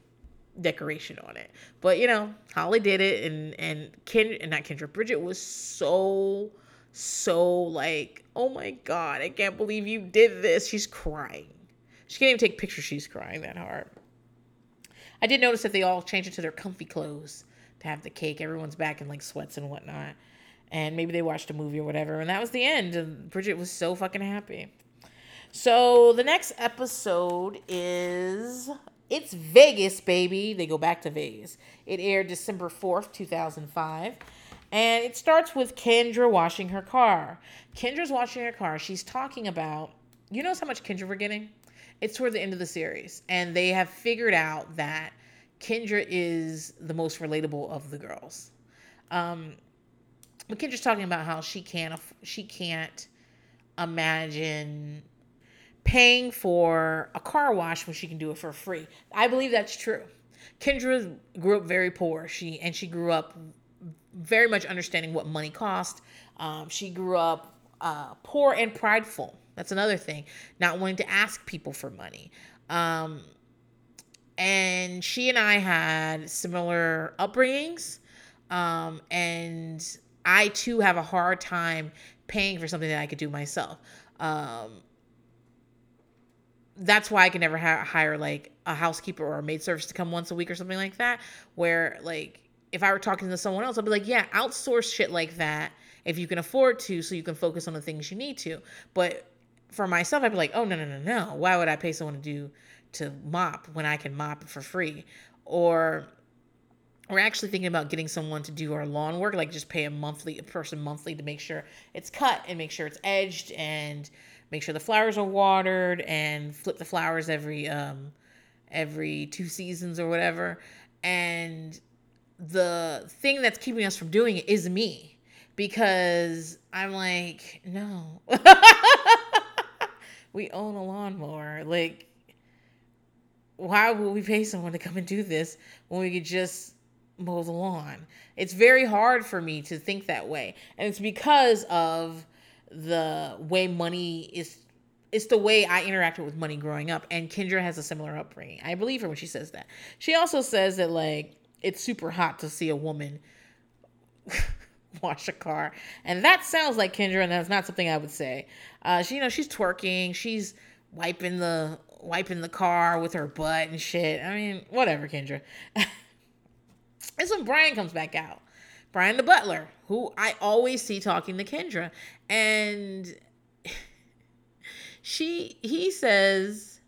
decoration on it. But you know, Holly did it and and Ken and not Kendra Bridget was so so like, "Oh my god, I can't believe you did this." She's crying. She can't even take pictures. She's crying that hard. I did notice that they all changed into their comfy clothes to have the cake. Everyone's back in like sweats and whatnot. And maybe they watched a movie or whatever. And that was the end. And Bridget was so fucking happy. So the next episode is It's Vegas, baby. They go back to Vegas. It aired December 4th, 2005. And it starts with Kendra washing her car. Kendra's washing her car. She's talking about, you know how much Kendra we're getting? It's toward the end of the series, and they have figured out that Kendra is the most relatable of the girls. Um, Kendra's talking about how she can't she can't imagine paying for a car wash when she can do it for free. I believe that's true. Kendra grew up very poor. She and she grew up very much understanding what money cost. Um, she grew up uh, poor and prideful. That's another thing. Not wanting to ask people for money. Um, and she and I had similar upbringings. Um, and I too have a hard time paying for something that I could do myself. Um, that's why I can never ha- hire like a housekeeper or a maid service to come once a week or something like that. Where like if I were talking to someone else, I'd be like, yeah, outsource shit like that if you can afford to, so you can focus on the things you need to. But for myself, I'd be like, oh no no no no, why would I pay someone to do to mop when I can mop for free? Or we're actually thinking about getting someone to do our lawn work, like just pay a monthly a person monthly to make sure it's cut and make sure it's edged and make sure the flowers are watered and flip the flowers every um every two seasons or whatever. And the thing that's keeping us from doing it is me because I'm like, no. we own a lawnmower. Like, why would we pay someone to come and do this when we could just mow the lawn? It's very hard for me to think that way. And it's because of the way money is it's the way I interacted with money growing up. And Kendra has a similar upbringing. I believe her when she says that. She also says that like it's super hot to see a woman wash a car. And that sounds like Kendra, and that's not something I would say. Uh, she, you know, she's twerking, she's wiping the wiping the car with her butt and shit. I mean, whatever, Kendra. it's when Brian comes back out. Brian the butler, who I always see talking to Kendra. And she he says,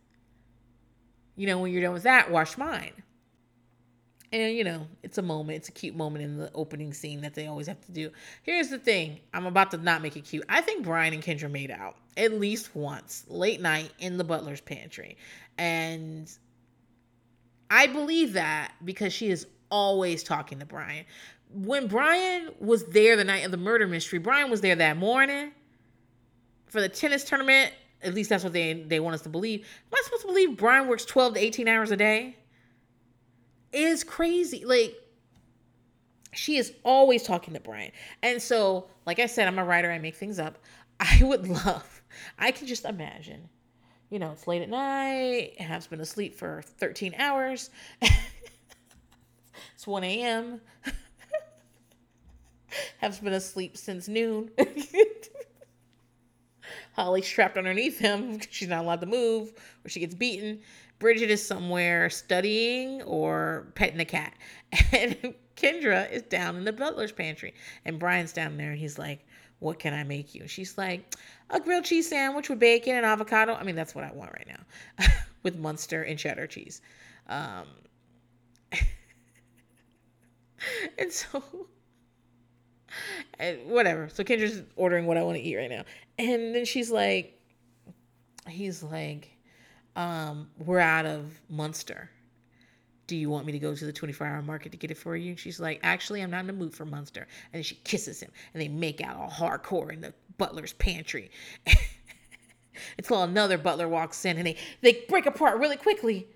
you know, when you're done with that, wash mine. And you know, it's a moment, it's a cute moment in the opening scene that they always have to do. Here's the thing I'm about to not make it cute. I think Brian and Kendra made out at least once, late night in the butler's pantry. And I believe that because she is always talking to Brian. When Brian was there the night of the murder mystery, Brian was there that morning for the tennis tournament. At least that's what they, they want us to believe. Am I supposed to believe Brian works 12 to 18 hours a day? Is crazy. Like she is always talking to Brian. And so, like I said, I'm a writer, I make things up. I would love, I can just imagine, you know, it's late at night, have been asleep for 13 hours. it's 1 a.m. have been asleep since noon. Holly's trapped underneath him she's not allowed to move or she gets beaten. Bridget is somewhere studying or petting a cat. And Kendra is down in the butler's pantry. And Brian's down there and he's like, What can I make you? She's like, A grilled cheese sandwich with bacon and avocado. I mean, that's what I want right now with Munster and cheddar cheese. Um, and so, and whatever. So Kendra's ordering what I want to eat right now. And then she's like, He's like, um, we're out of Munster. Do you want me to go to the 24 hour market to get it for you? And she's like, actually, I'm not in the mood for Munster. And then she kisses him and they make out all hardcore in the butler's pantry. Until another butler walks in and they, they break apart really quickly.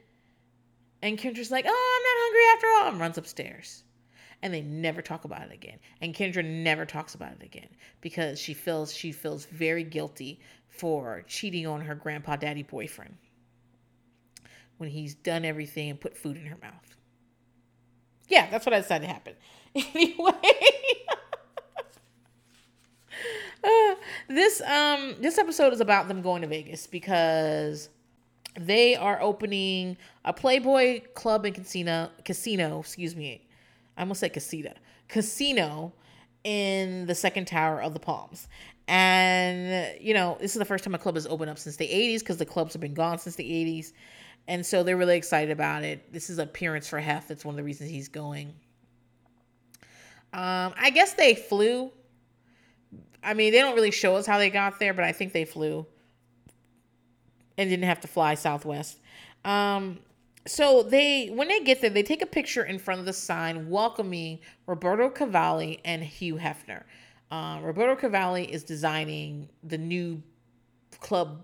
And Kendra's like, oh, I'm not hungry after all, and runs upstairs. And they never talk about it again. And Kendra never talks about it again because she feels she feels very guilty for cheating on her grandpa daddy boyfriend when he's done everything and put food in her mouth. Yeah, that's what I decided to happen. Anyway, uh, this um this episode is about them going to Vegas because they are opening a Playboy club and casino casino, excuse me. I almost said casita. Casino in the second tower of the Palms. And you know, this is the first time a club has opened up since the 80s because the clubs have been gone since the 80s. And so they're really excited about it. This is appearance for Hef. That's one of the reasons he's going. Um, I guess they flew. I mean, they don't really show us how they got there, but I think they flew and didn't have to fly Southwest. Um, so they, when they get there, they take a picture in front of the sign welcoming Roberto Cavalli and Hugh Hefner. Uh, Roberto Cavalli is designing the new club,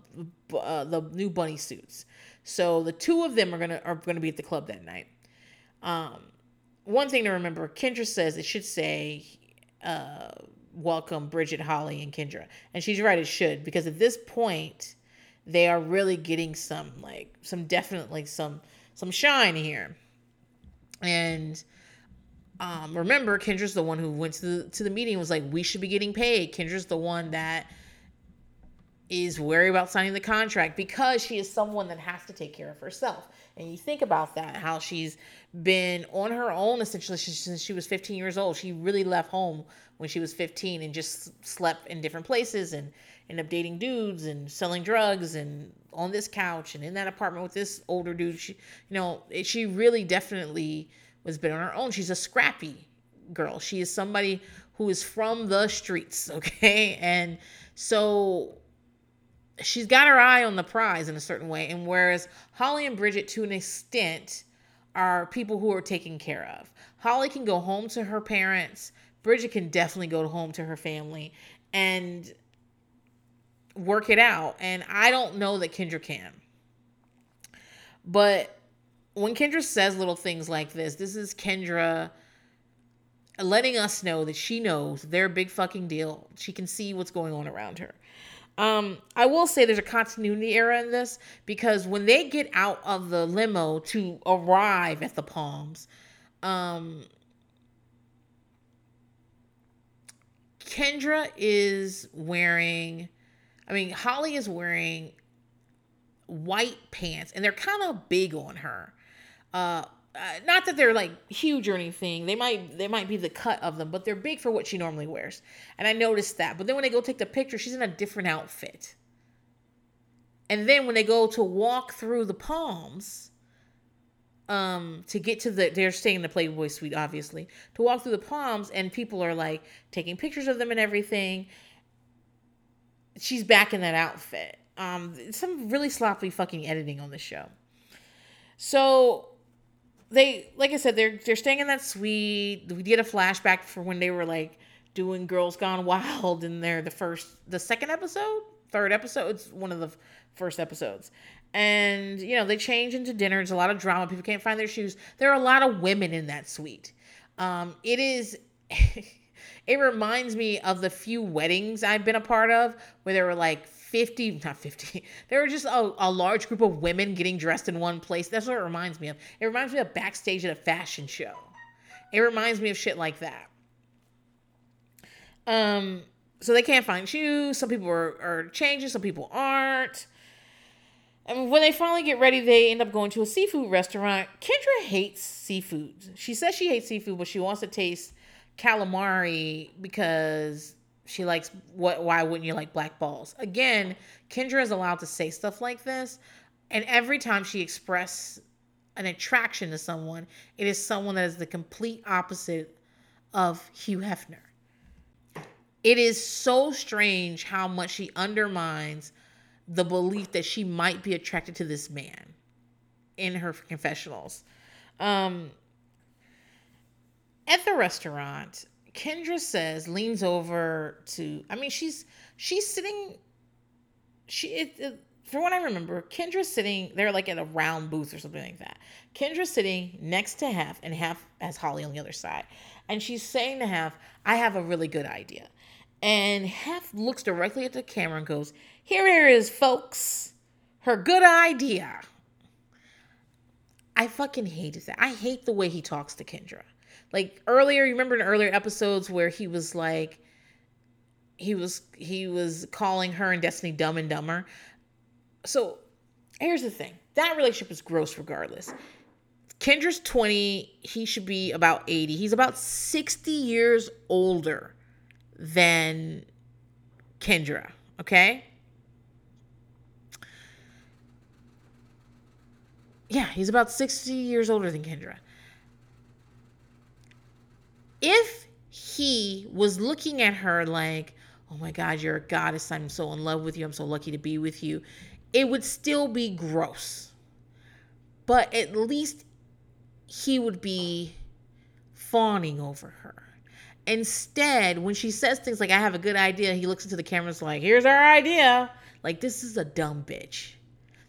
uh, the new bunny suits. So the two of them are gonna are gonna be at the club that night. Um, one thing to remember: Kendra says it should say, uh, "Welcome Bridget, Holly, and Kendra," and she's right. It should because at this point, they are really getting some like some definitely some some shine here. And um, remember, Kendra's the one who went to the to the meeting. Was like, we should be getting paid. Kendra's the one that is wary about signing the contract because she is someone that has to take care of herself. And you think about that, how she's been on her own essentially since she was 15 years old. She really left home when she was 15 and just slept in different places and ended up dating dudes and selling drugs and on this couch and in that apartment with this older dude. She, you know, she really definitely was been on her own. She's a scrappy girl. She is somebody who is from the streets, okay? And so she's got her eye on the prize in a certain way. And whereas Holly and Bridget, to an extent, are people who are taken care of. Holly can go home to her parents. Bridget can definitely go home to her family and work it out. And I don't know that Kendra can. But when Kendra says little things like this, this is Kendra letting us know that she knows they're a big fucking deal. She can see what's going on around her. Um, I will say there's a continuity error in this because when they get out of the limo to arrive at the Palms, Um, Kendra is wearing, I mean, Holly is wearing white pants, and they're kind of big on her. Uh, uh, not that they're like huge or anything. They might they might be the cut of them, but they're big for what she normally wears. And I noticed that. But then when they go take the picture, she's in a different outfit. And then when they go to walk through the palms, um, to get to the they're staying in the Playboy suite, obviously, to walk through the palms, and people are like taking pictures of them and everything. She's back in that outfit. Um, some really sloppy fucking editing on the show. So they like I said, they're they're staying in that suite. We get a flashback for when they were like doing Girls Gone Wild in there the first the second episode, third episode. It's one of the first episodes. And you know, they change into dinner. There's a lot of drama. People can't find their shoes. There are a lot of women in that suite. Um, it is it reminds me of the few weddings I've been a part of where there were like 50, not 50, there were just a, a large group of women getting dressed in one place. That's what it reminds me of. It reminds me of backstage at a fashion show. It reminds me of shit like that. Um, so they can't find shoes. Some people are, are changing, some people aren't. And when they finally get ready, they end up going to a seafood restaurant. Kendra hates seafood. She says she hates seafood, but she wants to taste calamari because she likes what why wouldn't you like black balls? Again kendra is allowed to say stuff like this and every time she expresses an attraction to someone it is someone that is the complete opposite of hugh hefner. It is so strange how much she undermines the belief that she might be attracted to this man in her confessionals. Um at the restaurant Kendra says, leans over to, I mean, she's she's sitting, she it, it, for what I remember, Kendra's sitting, they're like at a round booth or something like that. Kendra's sitting next to Hef, and Hef has Holly on the other side, and she's saying to Hef, "I have a really good idea," and Hef looks directly at the camera and goes, "Here it is, folks, her good idea." I fucking hated that. I hate the way he talks to Kendra. Like earlier, you remember in earlier episodes where he was like, he was he was calling her and Destiny dumb and dumber. So here's the thing: that relationship is gross, regardless. Kendra's 20, he should be about 80. He's about 60 years older than Kendra, okay? Yeah, he's about 60 years older than Kendra if he was looking at her like, oh my God, you're a goddess. I'm so in love with you. I'm so lucky to be with you. It would still be gross. But at least he would be fawning over her. Instead, when she says things like, I have a good idea, he looks into the cameras like, here's our idea. Like, this is a dumb bitch.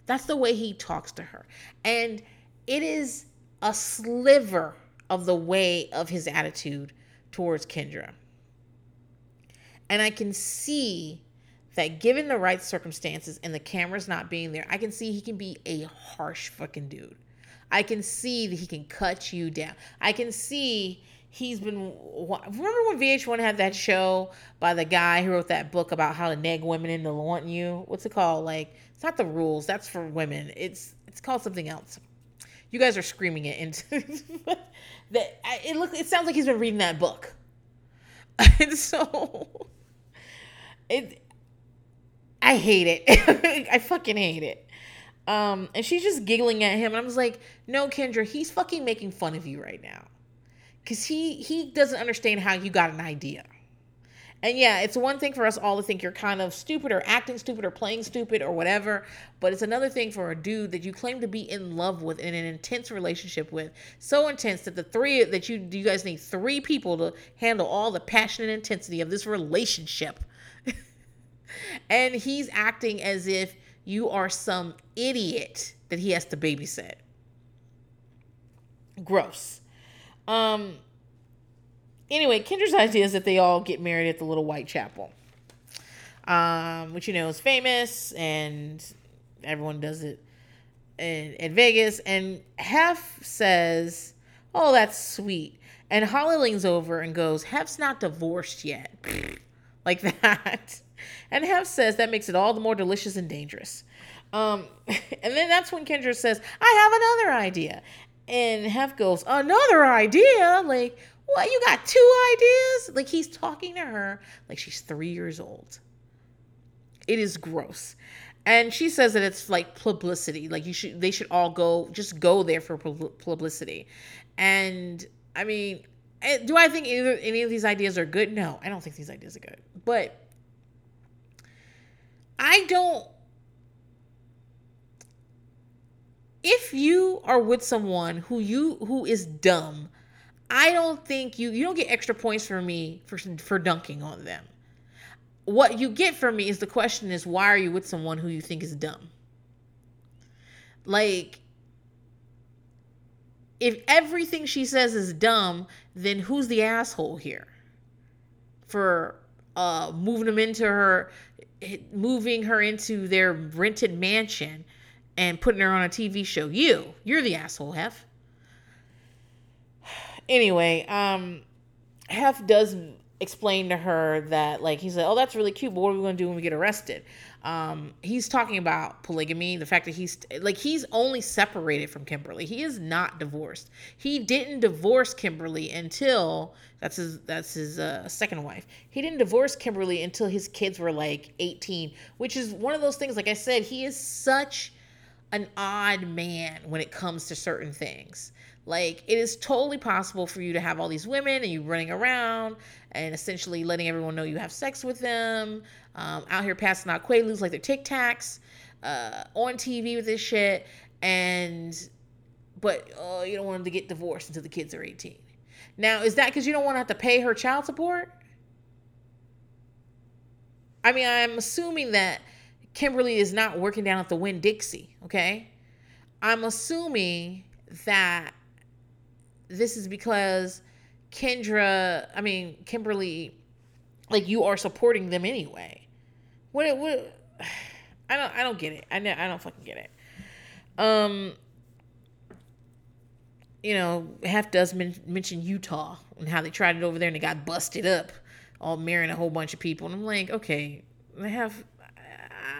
That's the way he talks to her. And it is a sliver of the way of his attitude towards Kendra. And I can see that given the right circumstances and the cameras not being there, I can see he can be a harsh fucking dude. I can see that he can cut you down. I can see he's been. Remember when VH1 had that show by the guy who wrote that book about how to nag women into wanting you? What's it called? Like, it's not the rules. That's for women. It's it's called something else. You guys are screaming it into that. It look. It sounds like he's been reading that book, and so it. I hate it. I fucking hate it. Um, and she's just giggling at him. And I was like, no, Kendra, he's fucking making fun of you right now. Cause he he doesn't understand how you got an idea. And yeah, it's one thing for us all to think you're kind of stupid or acting stupid or playing stupid or whatever, but it's another thing for a dude that you claim to be in love with in an intense relationship with, so intense that the three that you you guys need three people to handle all the passion and intensity of this relationship. and he's acting as if you are some idiot that he has to babysit. Gross. Um anyway, Kendra's idea is that they all get married at the little white chapel, um, which you know is famous and everyone does it in, in Vegas. And Hef says, Oh, that's sweet. And Holly leans over and goes, Hef's not divorced yet. like that. And Hef says that makes it all the more delicious and dangerous. Um, and then that's when Kendra says, I have another idea. And Hef goes, Another idea? Like, what? You got two ideas? Like, he's talking to her like she's three years old. It is gross. And she says that it's like publicity. Like, you should, they should all go, just go there for publicity. And I mean, eh, do I think either, any of these ideas are good? No, I don't think these ideas are good. But I don't. If you are with someone who you who is dumb, I don't think you you don't get extra points for me for for dunking on them. What you get from me is the question is why are you with someone who you think is dumb? Like if everything she says is dumb, then who's the asshole here? For uh moving them into her moving her into their rented mansion and putting her on a TV show. You, you're the asshole, Hef. Anyway, um Hef does explain to her that like he said, "Oh, that's really cute, but what are we going to do when we get arrested?" Um, he's talking about polygamy, the fact that he's like he's only separated from Kimberly. He is not divorced. He didn't divorce Kimberly until that's his that's his uh, second wife. He didn't divorce Kimberly until his kids were like 18, which is one of those things like I said, he is such an odd man when it comes to certain things. Like it is totally possible for you to have all these women and you running around and essentially letting everyone know you have sex with them, um, out here passing out quaaludes like they're Tic Tacs, uh, on TV with this shit, and but uh, you don't want them to get divorced until the kids are 18. Now, is that because you don't want to have to pay her child support? I mean, I'm assuming that Kimberly is not working down at the Winn Dixie, okay? I'm assuming that this is because Kendra, I mean, Kimberly, like you are supporting them anyway. What, I don't, I don't get it. I, know, I don't fucking get it. Um, you know, Hef does men- mention Utah and how they tried it over there and they got busted up, all marrying a whole bunch of people. And I'm like, okay, they have.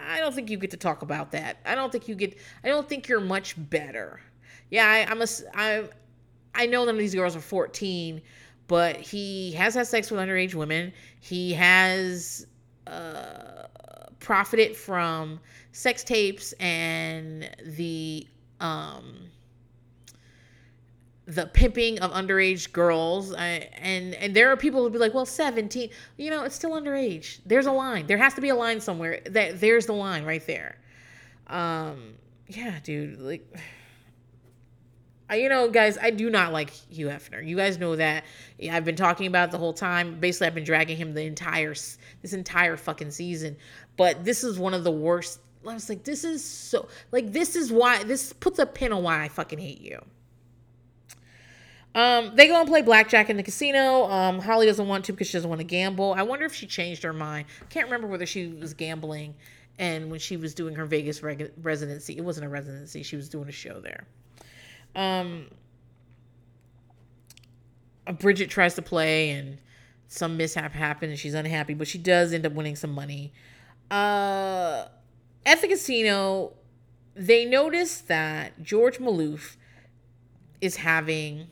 I don't think you get to talk about that. I don't think you get. I don't think you're much better. Yeah, I, I'm a. I, I know none of these girls are 14, but he has had sex with underage women. He has uh, profited from sex tapes and the um, the pimping of underage girls. I, and and there are people who be like well 17 you know it's still underage. There's a line. There has to be a line somewhere. That there's the line right there. Um yeah dude like you know, guys, I do not like Hugh Hefner. You guys know that. I've been talking about the whole time. Basically, I've been dragging him the entire this entire fucking season. But this is one of the worst. I was like, this is so like this is why this puts a pin on why I fucking hate you. Um, they go and play blackjack in the casino. Um, Holly doesn't want to because she doesn't want to gamble. I wonder if she changed her mind. I can't remember whether she was gambling and when she was doing her Vegas reg- residency. It wasn't a residency. She was doing a show there. Um, Bridget tries to play and some mishap happens and she's unhappy, but she does end up winning some money. Uh, at the casino, they notice that George Maloof is having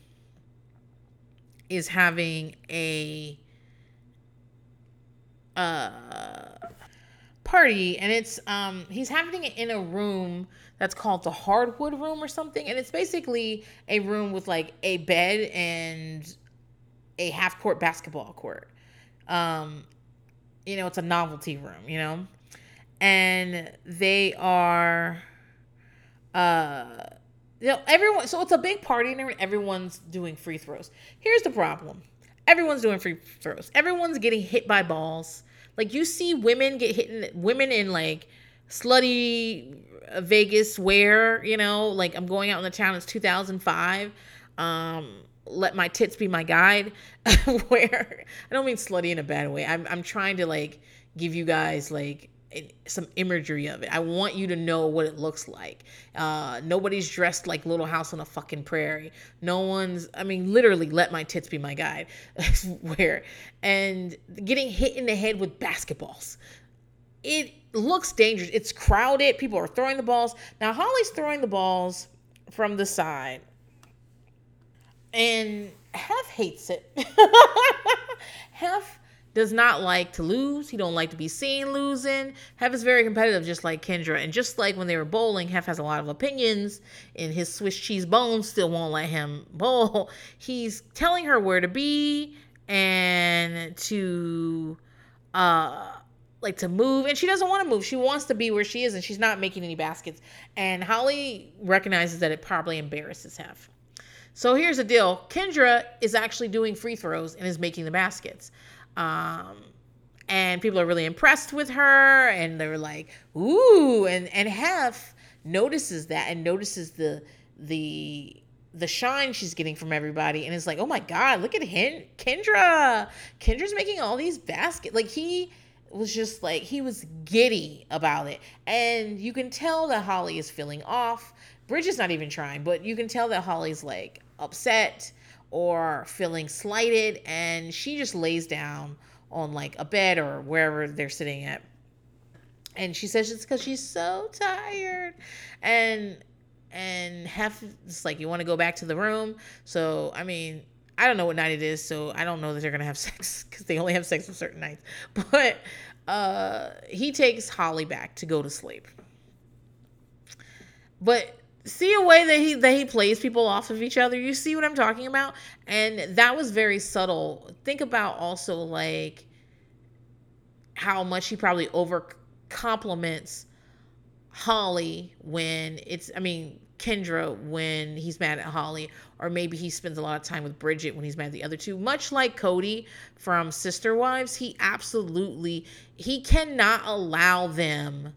is having a uh party and it's um he's having it in a room that's called the hardwood room or something and it's basically a room with like a bed and a half court basketball court. Um you know it's a novelty room you know? And they are uh you know everyone so it's a big party and everyone's doing free throws. Here's the problem. Everyone's doing free throws. Everyone's getting hit by balls like you see women get hit in, women in like slutty Vegas wear, you know, like I'm going out in the town. It's 2005. Um, let my tits be my guide. where I don't mean slutty in a bad way. I'm I'm trying to like give you guys like some imagery of it. I want you to know what it looks like. Uh, nobody's dressed like Little House on a fucking prairie. No one's, I mean, literally, let my tits be my guide. Where and getting hit in the head with basketballs. It looks dangerous. It's crowded. People are throwing the balls. Now Holly's throwing the balls from the side, and Hef hates it. Hef does not like to lose. He don't like to be seen losing. Hef is very competitive, just like Kendra. And just like when they were bowling, Hef has a lot of opinions, and his Swiss cheese bones still won't let him bowl. He's telling her where to be and to uh like to move and she doesn't want to move she wants to be where she is and she's not making any baskets and holly recognizes that it probably embarrasses hef so here's the deal kendra is actually doing free throws and is making the baskets um, and people are really impressed with her and they're like ooh and and hef notices that and notices the the the shine she's getting from everybody and it's like oh my god look at him kendra! Kendra's making all these baskets like he was just like he was giddy about it. And you can tell that holly is feeling off. Bridget's not even trying but you can tell that holly's like upset or feeling slighted and she just lays down on like a bed or wherever they're sitting at. And she says it's because she's so tired. And and Hef it's like you want to go back to the room? So i mean i don't know what night it is so i don't know that they're gonna have sex because they only have sex on certain nights. But uh he takes holly back to go to sleep. But see a way that he that he plays people off of each other. You see what i'm talking about? And that was very subtle. Think about also like how much he probably over compliments holly when it's i mean kendra when he's mad at holly or maybe he spends a lot of time with bridget when he's mad at the other two. Much like Kody from sister wives he absolutely he cannot allow them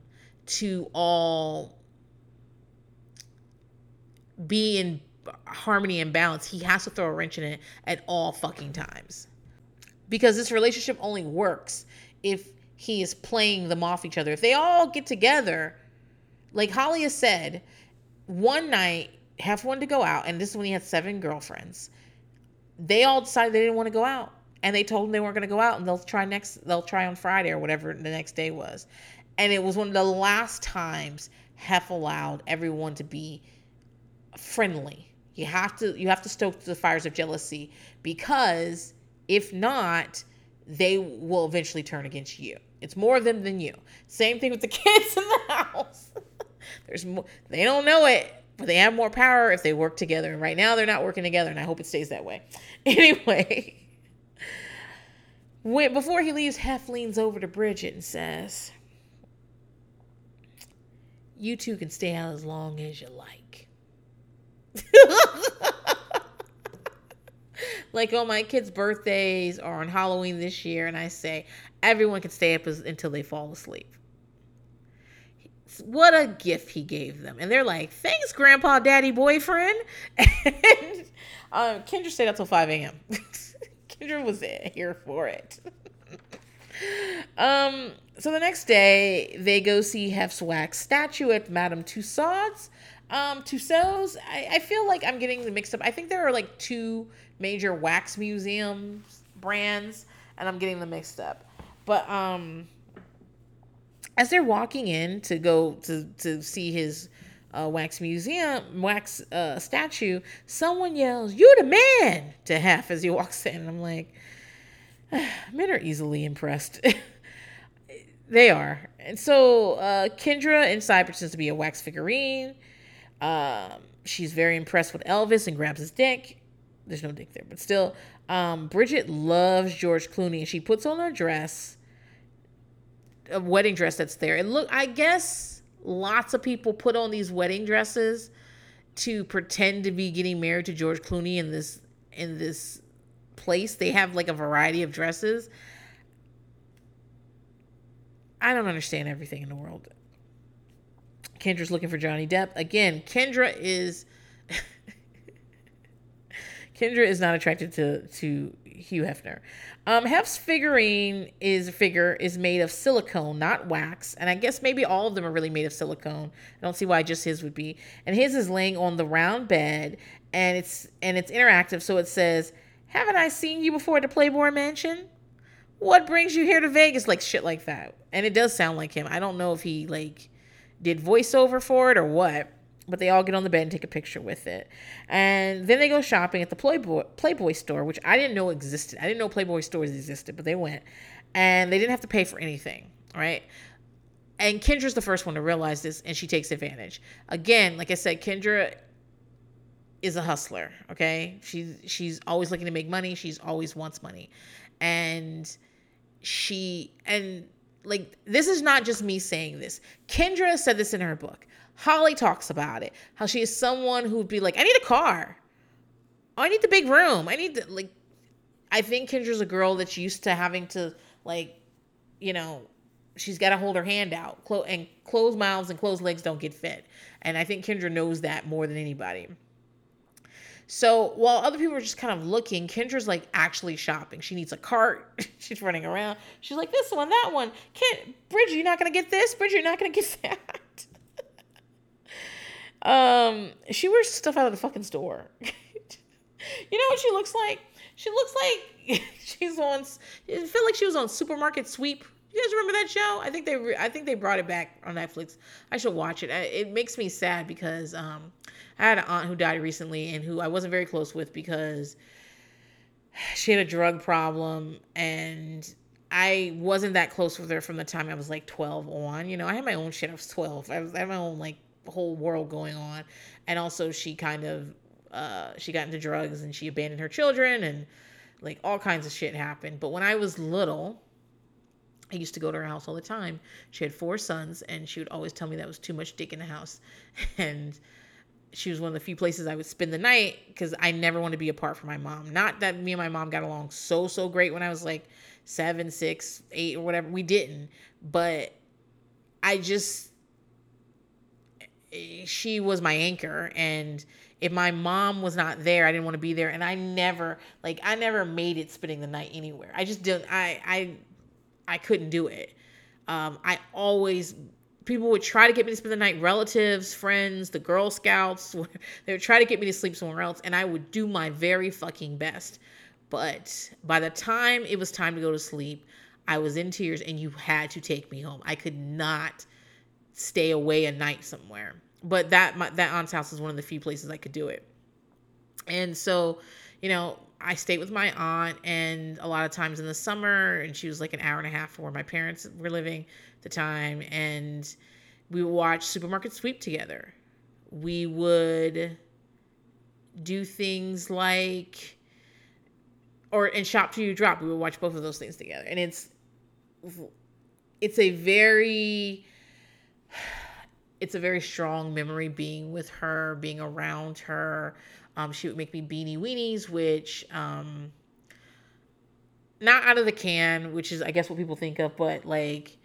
to all be in harmony and balance, he has to throw a wrench in it at all fucking times. Because this relationship only works if he is playing them off each other. If they all get together, like Holly has said, one night, have one to go out, and this is when he had seven girlfriends. They all decided they didn't want to go out. And they told him they weren't going to go out and they'll try next they'll try on Friday or whatever the next day was. And it was one of the last times Hef allowed everyone to be friendly. You have to you have to stoke the fires of jealousy because if not, they will eventually turn against you. It's more of them than you. Same thing with the kids in the house. There's more they don't know it, but they have more power if they work together. And right now they're not working together, and I hope it stays that way. Anyway. When, before he leaves, Hef leans over to Bridget and says, You two can stay out as long as you like. like on my kids' birthdays or on Halloween this year, and I say everyone can stay up as, until they fall asleep. What a gift he gave them, and they're like, "Thanks, Grandpa, Daddy, boyfriend." And um, Kendra stayed up till five a.m. Kendra was here for it. um. So the next day, they go see Hef's wax statue at Madame Tussauds um, Tussauds, I, I feel like I'm getting the mixed up. I think there are like two major wax museums brands, and I'm getting them mixed up. But um, as they're walking in to go to to see his uh, wax museum, wax uh, statue, someone yells, "You the man!" to Hef as he walks in. And I'm like, men are easily impressed. they are. And so uh, Kendra inside pretends to be a wax figurine. Um, she's very impressed with Elvis and grabs his dick. There's no dick there, but still. Um, Bridget loves George Clooney, and she puts on a dress, a wedding dress that's there. And look, I guess lots of people put on these wedding dresses to pretend to be getting married to George Clooney in this in this place. They have like a variety of dresses. I don't understand everything in the world. Kendra's looking for Johnny Depp. Again, Kendra is Kendra is not attracted to to Hugh Hefner. Um, Hef's figurine is figure is made of silicone, not wax, and I guess maybe all of them are really made of silicone. I don't see why just his would be. And his is laying on the round bed, and it's and it's interactive, so it says, "Haven't I seen you before at the Playboy Mansion? What brings you here to Vegas?" Like shit like that, and it does sound like him. I don't know if he like did voiceover for it or what but they all get on the bed and take a picture with it. And then they go shopping at the Playboy Playboy store, which I didn't know existed. I didn't know Playboy stores existed, but they went. And they didn't have to pay for anything, right? And Kendra's the first one to realize this and she takes advantage. Again, like I said, Kendra is a hustler, okay? She's she's always looking to make money, she's always wants money. And she and like this is not just me saying this. Kendra said this in her book. Holly talks about it. How she is someone who'd be like, I need a car. Oh, I need the big room. I need to like I think Kendra's a girl that's used to having to like, you know, she's got to hold her hand out. Clo- and closed mouths and closed legs don't get fed. And I think Kendra knows that more than anybody. So while other people are just kind of looking, Kendra's like actually shopping. She needs a cart. She's running around. She's like, this one, that one. Can't Bridget, you're not gonna get this. Bridget, you're not gonna get that. Um, she wears stuff out of the fucking store. you know what she looks like? She looks like she's on. I feel like she was on Supermarket Sweep. You guys remember that show? I think they. Re, I think they brought it back on Netflix. I should watch it. It makes me sad because um, I had an aunt who died recently and who I wasn't very close with because she had a drug problem and I wasn't that close with her from the time I was like 12 on. You know, I had my own shit. I was 12. I, was, I had my own like whole world going on and also she kind of uh she got into drugs and she abandoned her children and like all kinds of shit happened but when i was little I used to go to her house all the time. She had four sons, and she would always tell me that was too much dick in the house. And she was one of the few places I would spend the night because I never wanted to be apart from my mom. Not that me and my mom got along so, so great when I was like seven, six, eight, or whatever. We didn't. But I just, she was my anchor and if my mom was not there i didn't want to be there and i never like i never made it spending the night anywhere i just didn't i i i couldn't do it um i always people would try to get me to spend the night relatives friends the girl scouts they would try to get me to sleep somewhere else and i would do my very fucking best but by the time it was time to go to sleep i was in tears and you had to take me home i could not stay away a night somewhere. But that my, that aunt's house is one of the few places I could do it. And so, you know, I stayed with my aunt, and a lot of times in the summer, and she was like an hour and a half from where my parents were living the time, and we would watch Supermarket Sweep together. We would do things like, or and Shop Till You Drop. We would watch both of those things together, and it's it's a very it's a very strong memory being with her, being around her. Um, she would make me beanie weenies, which um, not out of the can, which is I guess what people think of, but like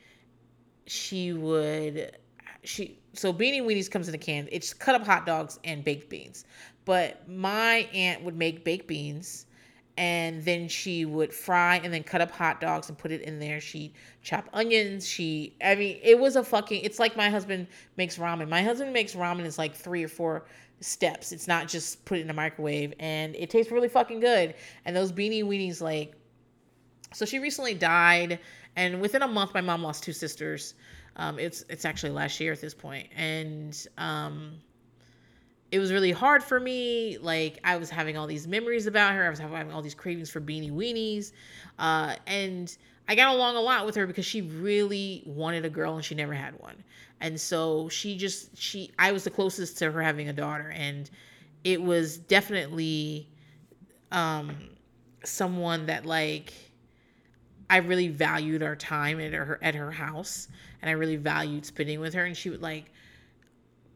she would she so beanie weenies comes in a can. It's cut up hot dogs and baked beans. But my aunt would make baked beans and then she would fry and then cut up hot dogs and put it in there. She chop onions. She, I mean, it was a fucking. It's like my husband makes ramen. My husband makes ramen is like three or four steps. It's not just put it in the microwave, and it tastes really fucking good. And those beanie weenies, like, so she recently died, and within a month, my mom lost two sisters. Um, it's it's actually last year at this point, and um it was really hard for me. Like I was having all these memories about her. I was having all these cravings for beanie weenies. Uh, and I got along a lot with her because she really wanted a girl and she never had one. And so she just she I was the closest to her having a daughter and it was definitely um someone that like I really valued our time at her at her house and I really valued spending with her and she would like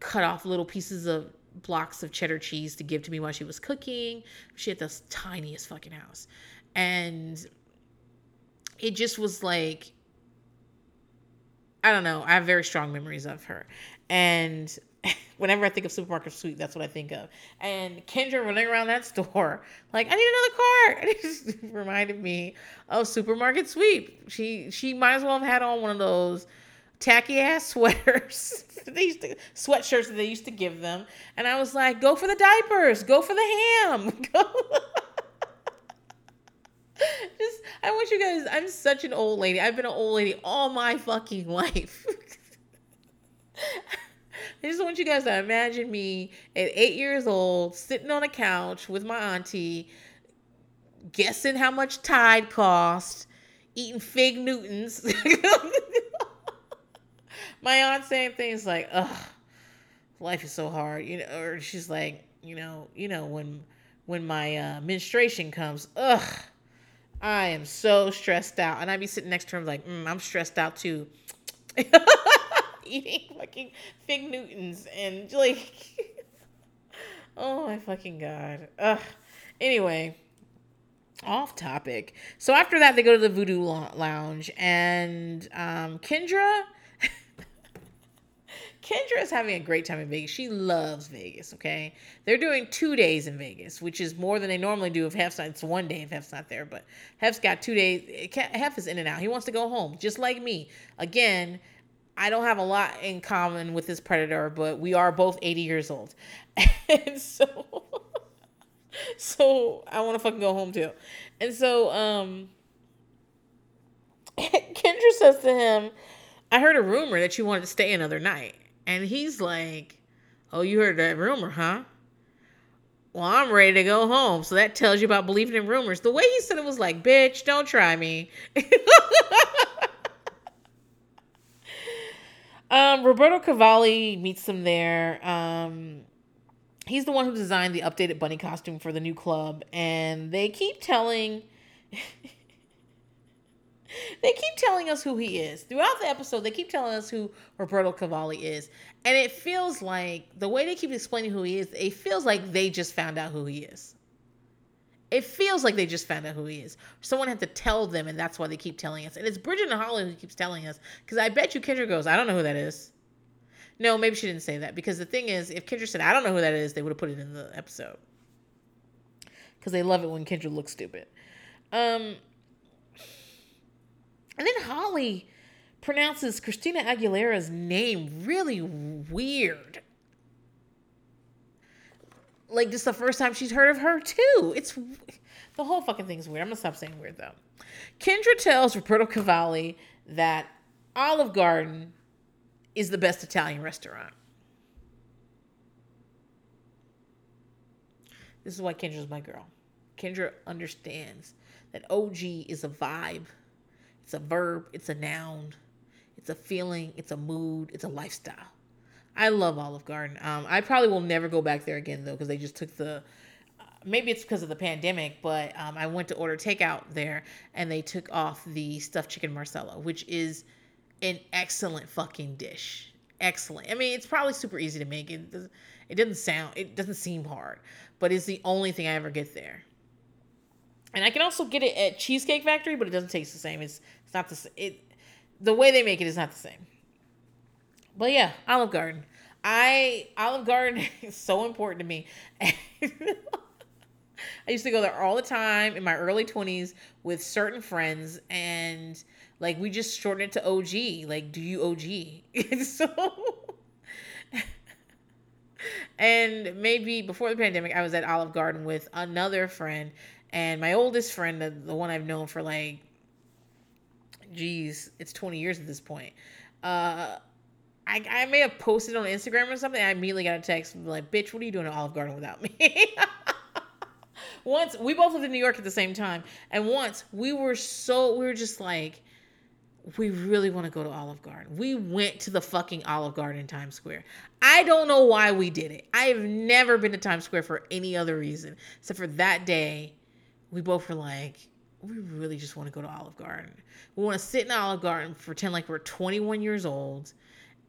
cut off little pieces of blocks of cheddar cheese to give to me while she was cooking. She had the tiniest fucking house. And it just was like I don't know. I have very strong memories of her. And Whenever I think of supermarket sweep, that's what I think of. And Kendra running around that store, like, I need another cart. It just reminded me of supermarket sweep. She she might as well have had on one of those tacky ass sweaters. they used to sweatshirts that they used to give them. And I was like, go for the diapers, go for the ham. Go just I want you guys, I'm such an old lady. I've been an old lady all my fucking life. I just want you guys to imagine me at eight years old, sitting on a couch with my auntie, guessing how much Tide cost, eating fig Newtons. my aunt saying things like, "Ugh, life is so hard," you know, or she's like, you know, you know when when my uh, menstruation comes, ugh, I am so stressed out, and I'd be sitting next to her like, mm, I'm stressed out too. eating fucking fig Newtons and like, oh my fucking god. Ugh. Anyway, off topic. So after that, they go to the Voodoo Lounge, and um, Kendra. Kendra is having a great time in Vegas. She loves Vegas, okay? They're doing two days in Vegas, which is more than they normally do if Hef's not. It's one day if Hef's not there, but Hef's got two days. Hef is in and out. He wants to go home, just like me. Again, I don't have a lot in common with this predator, but we are both 80 years old. And so so I want to fucking go home too. And so um Kendra says to him, I heard a rumor that you wanted to stay another night. And he's like, Oh, you heard that rumor, huh? Well, I'm ready to go home. So that tells you about believing in rumors. The way he said it was like, bitch, don't try me. Um, Roberto Cavalli meets them there. Um, he's the one who designed the updated bunny costume for the new club, and they keep telling. they keep telling us who he is throughout the episode. They keep telling us who Roberto Cavalli is, and it feels like the way they keep explaining who he is. It feels like they just found out who he is. It feels like they just found out who he is. Someone had to tell them, and that's why they keep telling us. And it's Bridget and Holly who keeps telling us, because I bet you Kendra goes, I don't know who that is. No, maybe she didn't say that, because the thing is, if Kendra said, I don't know who that is, they would have put it in the episode. Because they love it when Kendra looks stupid. Um, and then Holly pronounces Christina Aguilera's name really weird like this is the first time she's heard of her too. It's the whole fucking thing's weird. I'm gonna stop saying weird though. Kendra tells Roberto Cavalli that Olive Garden is the best Italian restaurant. This is why Kendra's my girl. Kendra understands that OG is a vibe, it's a verb, it's a noun, it's a feeling, it's a mood, it's a lifestyle. I love Olive Garden. Um, I probably will never go back there again though because they just took the. Uh, maybe it's because of the pandemic, but um, I went to order takeout there and they took off the stuffed chicken marsala, which is an excellent fucking dish. Excellent. I mean, it's probably super easy to make. It doesn't, it doesn't sound. It doesn't seem hard, but it's the only thing I ever get there. And I can also get it at Cheesecake Factory, but it doesn't taste the same. It's it's not the it. The way they make it is not the same. But yeah, Olive Garden. I Olive Garden is so important to me. I used to go there all the time in my early 20s with certain friends and like we just shortened it to OG. Like, do you OG? so and maybe before the pandemic, I was at Olive Garden with another friend and my oldest friend, the, the one I've known for like, geez, it's 20 years at this point. Uh, I, I may have posted on Instagram or something. I immediately got a text like, "Bitch, what are you doing at Olive Garden without me?" once we both lived in New York at the same time, and once we were so we were just like, we really want to go to Olive Garden. We went to the fucking Olive Garden in Times Square. I don't know why we did it. I have never been to Times Square for any other reason except for that day. We both were like, we really just want to go to Olive Garden. We want to sit in Olive Garden, pretend like we're 21 years old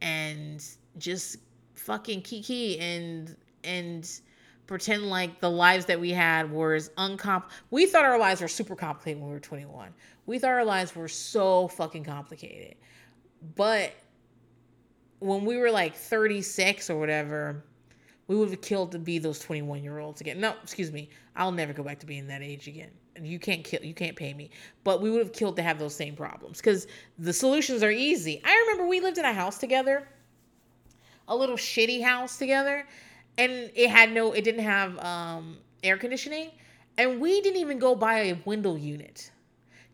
and just fucking kiki and and pretend like the lives that we had was uncomp we thought our lives were super complicated when we were 21 we thought our lives were so fucking complicated but when we were like 36 or whatever, we would have killed to be those 21 year olds again. No, excuse me. I'll never go back to being that age again. You can't kill, you can't pay me. But we would have killed to have those same problems because the solutions are easy. I remember we lived in a house together, a little shitty house together, and it had no, it didn't have um, air conditioning, and we didn't even go buy a window unit.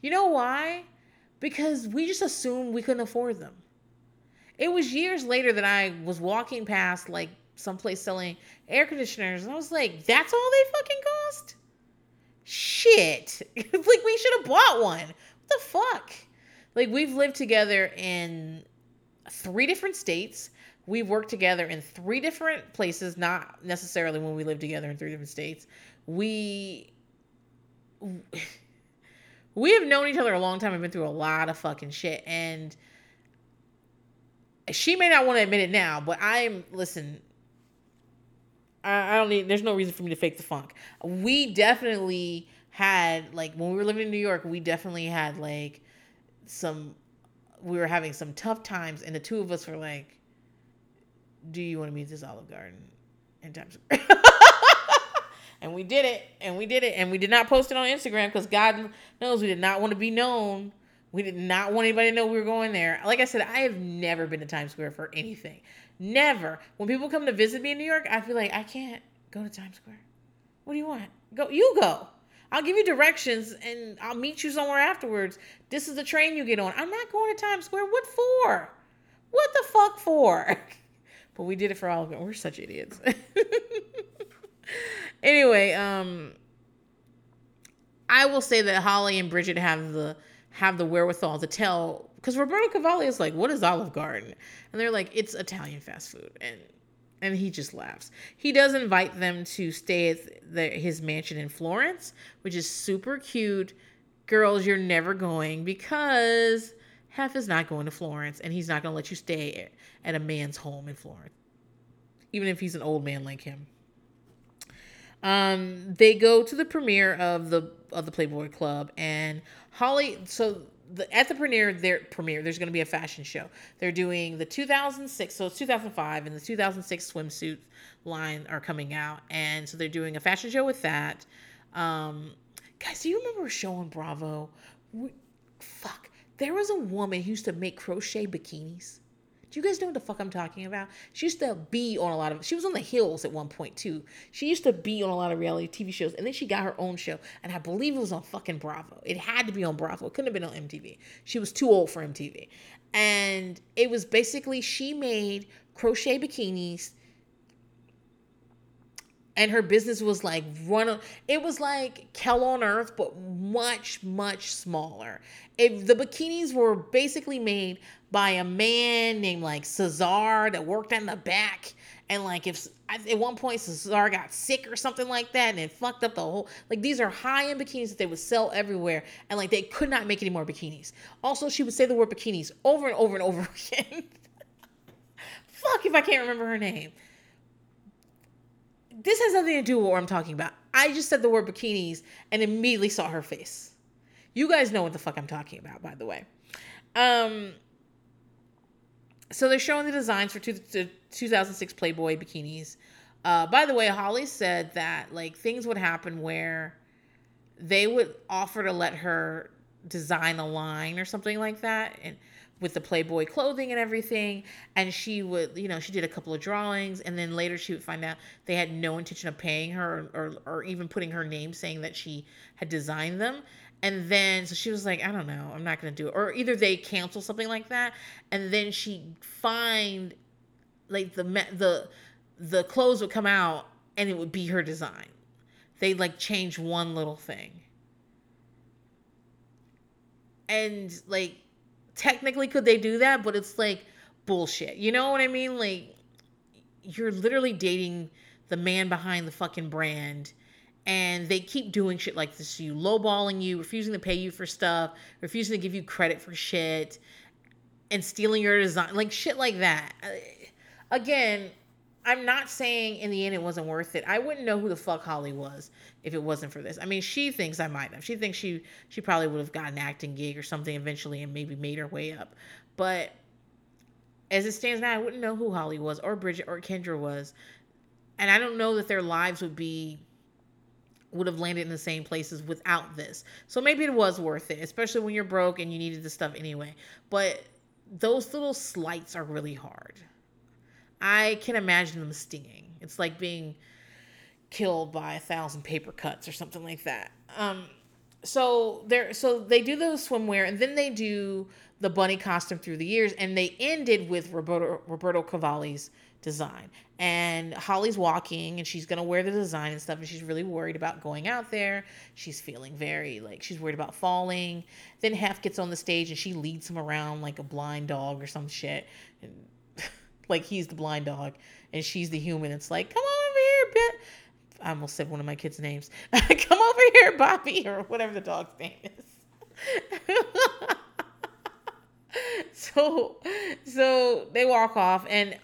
You know why? Because we just assumed we couldn't afford them. It was years later that I was walking past like someplace selling air conditioners, and I was like, "That's all they fucking cost." Shit, like we should have bought one. What the fuck? Like we've lived together in three different states. We've worked together in three different places, not necessarily when we lived together in three different states. We we have known each other a long time. I've been through a lot of fucking shit and she may not want to admit it now, but I'm listen. I, I don't need. There's no reason for me to fake the funk. We definitely had like when we were living in New York, we definitely had like some. We were having some tough times, and the two of us were like, "Do you want to meet this Olive Garden in Times Square?" and we did it, and we did it, and we did not post it on Instagram because God knows we did not want to be known we did not want anybody to know we were going there. Like I said, I have never been to Times Square for anything. Never. When people come to visit me in New York, I feel like I can't go to Times Square. What do you want? Go. You go. I'll give you directions and I'll meet you somewhere afterwards. This is the train you get on. I'm not going to Times Square. What for? What the fuck for? but we did it for all of it. We're such idiots. anyway, um I will say that Holly and Bridget have the have the wherewithal to tell because Roberto Cavalli is like, "What is Olive Garden?" And they're like, "It's Italian fast food," and and he just laughs. He does invite them to stay at the, his mansion in Florence, which is super cute. Girls, you're never going because Hef is not going to Florence, and he's not going to let you stay at a man's home in Florence, even if he's an old man like him. Um, they go to the premiere of the of the Playboy Club, and Holly. So the, at the premiere, their premiere, there's going to be a fashion show. They're doing the 2006, so it's 2005, and the 2006 swimsuit line are coming out, and so they're doing a fashion show with that. Um, guys, do you remember a show on Bravo? We, fuck, there was a woman who used to make crochet bikinis. Do you guys know what the fuck I'm talking about? She used to be on a lot of. She was on the Hills at one point too. She used to be on a lot of reality TV shows, and then she got her own show, and I believe it was on fucking Bravo. It had to be on Bravo. It couldn't have been on MTV. She was too old for MTV, and it was basically she made crochet bikinis and her business was like run it was like Kell on Earth but much much smaller if the bikinis were basically made by a man named like Cesar that worked in the back and like if at one point Cesar got sick or something like that and it fucked up the whole like these are high-end bikinis that they would sell everywhere and like they could not make any more bikinis also she would say the word bikinis over and over and over again fuck if I can't remember her name this has nothing to do with what I'm talking about. I just said the word bikinis and immediately saw her face. You guys know what the fuck I'm talking about, by the way. Um, so they're showing the designs for two, the 2006 Playboy bikinis. Uh, by the way, Holly said that like things would happen where they would offer to let her design a line or something like that, and with the Playboy clothing and everything. And she would, you know, she did a couple of drawings, and then later she would find out they had no intention of paying her or, or, or even putting her name saying that she had designed them. And then, so she was like, I don't know, I'm not going to do it. Or either they cancel something like that, and then she find like the the the clothes would come out and it would be her design. They like change one little thing. And like technically could they do that but it's like bullshit you know what i mean like you're literally dating the man behind the fucking brand and they keep doing shit like this to you lowballing you refusing to pay you for stuff refusing to give you credit for shit and stealing your design like shit like that uh, again I'm not saying in the end it wasn't worth it. I wouldn't know who the fuck Holly was if it wasn't for this. I mean, she thinks I might have. She thinks she she probably would have gotten an acting gig or something eventually and maybe made her way up. But as it stands now, I wouldn't know who Holly was or Bridget or Kendra was. And I don't know that their lives would be would have landed in the same places without this. So maybe it was worth it, especially when you're broke and you needed the stuff anyway. But those little slights are really hard. I can imagine them stinging. It's like being killed by a thousand paper cuts or something like that. Um, so there, so they do the swimwear, and then they do the bunny costume through the years, and they ended with Roberto Roberto Cavalli's design. And Holly's walking, and she's gonna wear the design and stuff, and she's really worried about going out there. She's feeling very like she's worried about falling. Then Hef gets on the stage, and she leads him around like a blind dog or some shit, and like he's the blind dog, and she's the human. It's like, come on over here, bit. I almost said one of my kids' names. come over here, Bobby, or whatever the dog's name is. so so they walk off and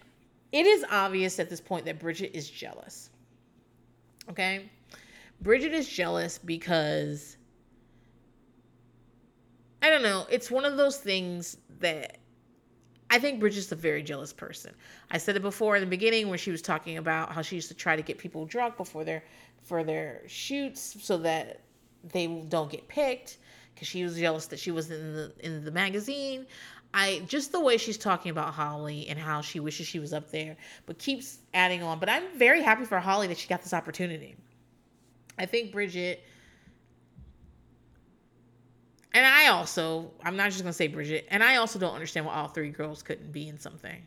it is obvious at this point that Bridget is jealous. Okay? Bridget is jealous because I don't know, it's one of those things that I think Bridget's a very jealous person. I said it before in the beginning when she was talking about how she used to try to get people drunk before their for their shoots so that they don't get picked because she was jealous that she was in the in the magazine. I just the way she's talking about Holly and how she wishes she was up there, but keeps adding on. But I'm very happy for Holly that she got this opportunity. I think Bridget and I also, I'm not just gonna say Bridget, and I also don't understand why all three girls couldn't be in something.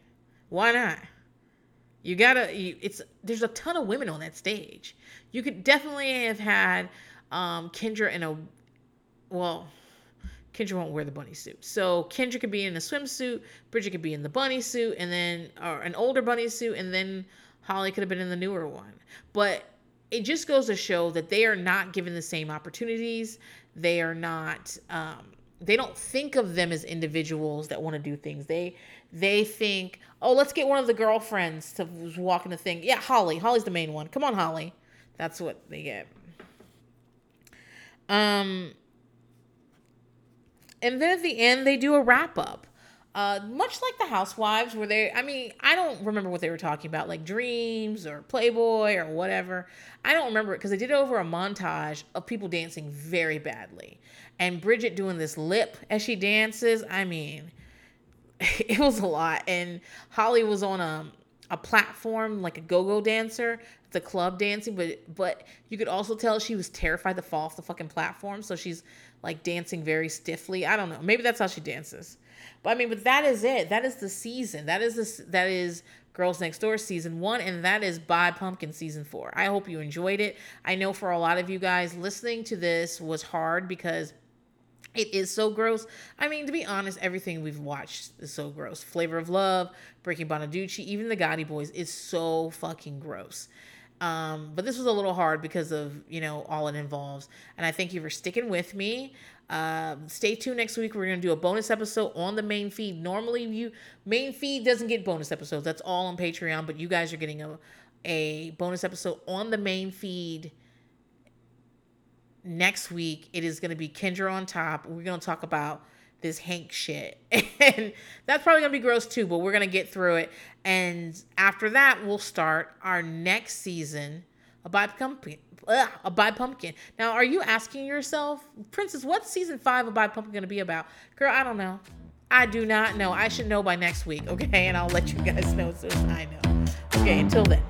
Why not? You gotta, you, it's there's a ton of women on that stage. You could definitely have had um, Kendra in a, well, Kendra won't wear the bunny suit. So Kendra could be in a swimsuit, Bridget could be in the bunny suit, and then or an older bunny suit, and then Holly could have been in the newer one. But it just goes to show that they are not given the same opportunities. They are not. Um, they don't think of them as individuals that want to do things. They they think, oh, let's get one of the girlfriends to walk in the thing. Yeah, Holly. Holly's the main one. Come on, Holly. That's what they get. Um, and then at the end, they do a wrap up. Uh, much like the Housewives, where they, I mean, I don't remember what they were talking about, like Dreams or Playboy or whatever. I don't remember it because they did over a montage of people dancing very badly. And Bridget doing this lip as she dances. I mean, it was a lot. And Holly was on a, a platform like a go-go dancer the club dancing but but you could also tell she was terrified to fall off the fucking platform so she's like dancing very stiffly. I don't know. Maybe that's how she dances. But I mean, but that is it. That is the season. That is this that is Girls Next Door season 1 and that is Buy Pumpkin season 4. I hope you enjoyed it. I know for a lot of you guys listening to this was hard because it is so gross. I mean, to be honest, everything we've watched is so gross. Flavor of Love, Breaking Bonaduce, even the Gotti Boys is so fucking gross. Um, but this was a little hard because of you know all it involves. And I thank you for sticking with me. Uh, stay tuned next week. We're gonna do a bonus episode on the main feed. Normally, you main feed doesn't get bonus episodes. That's all on Patreon. But you guys are getting a a bonus episode on the main feed next week. It is gonna be Kendra on top. We're gonna talk about this Hank shit. And that's probably gonna be gross too, but we're gonna get through it. And after that, we'll start our next season Buy Pumpkin. A Buy Pumpkin. Now, are you asking yourself, Princess, what's season five of Buy Pumpkin gonna be about? Girl, I don't know. I do not know. I should know by next week, okay? And I'll let you guys know as soon as I know. Okay, until then.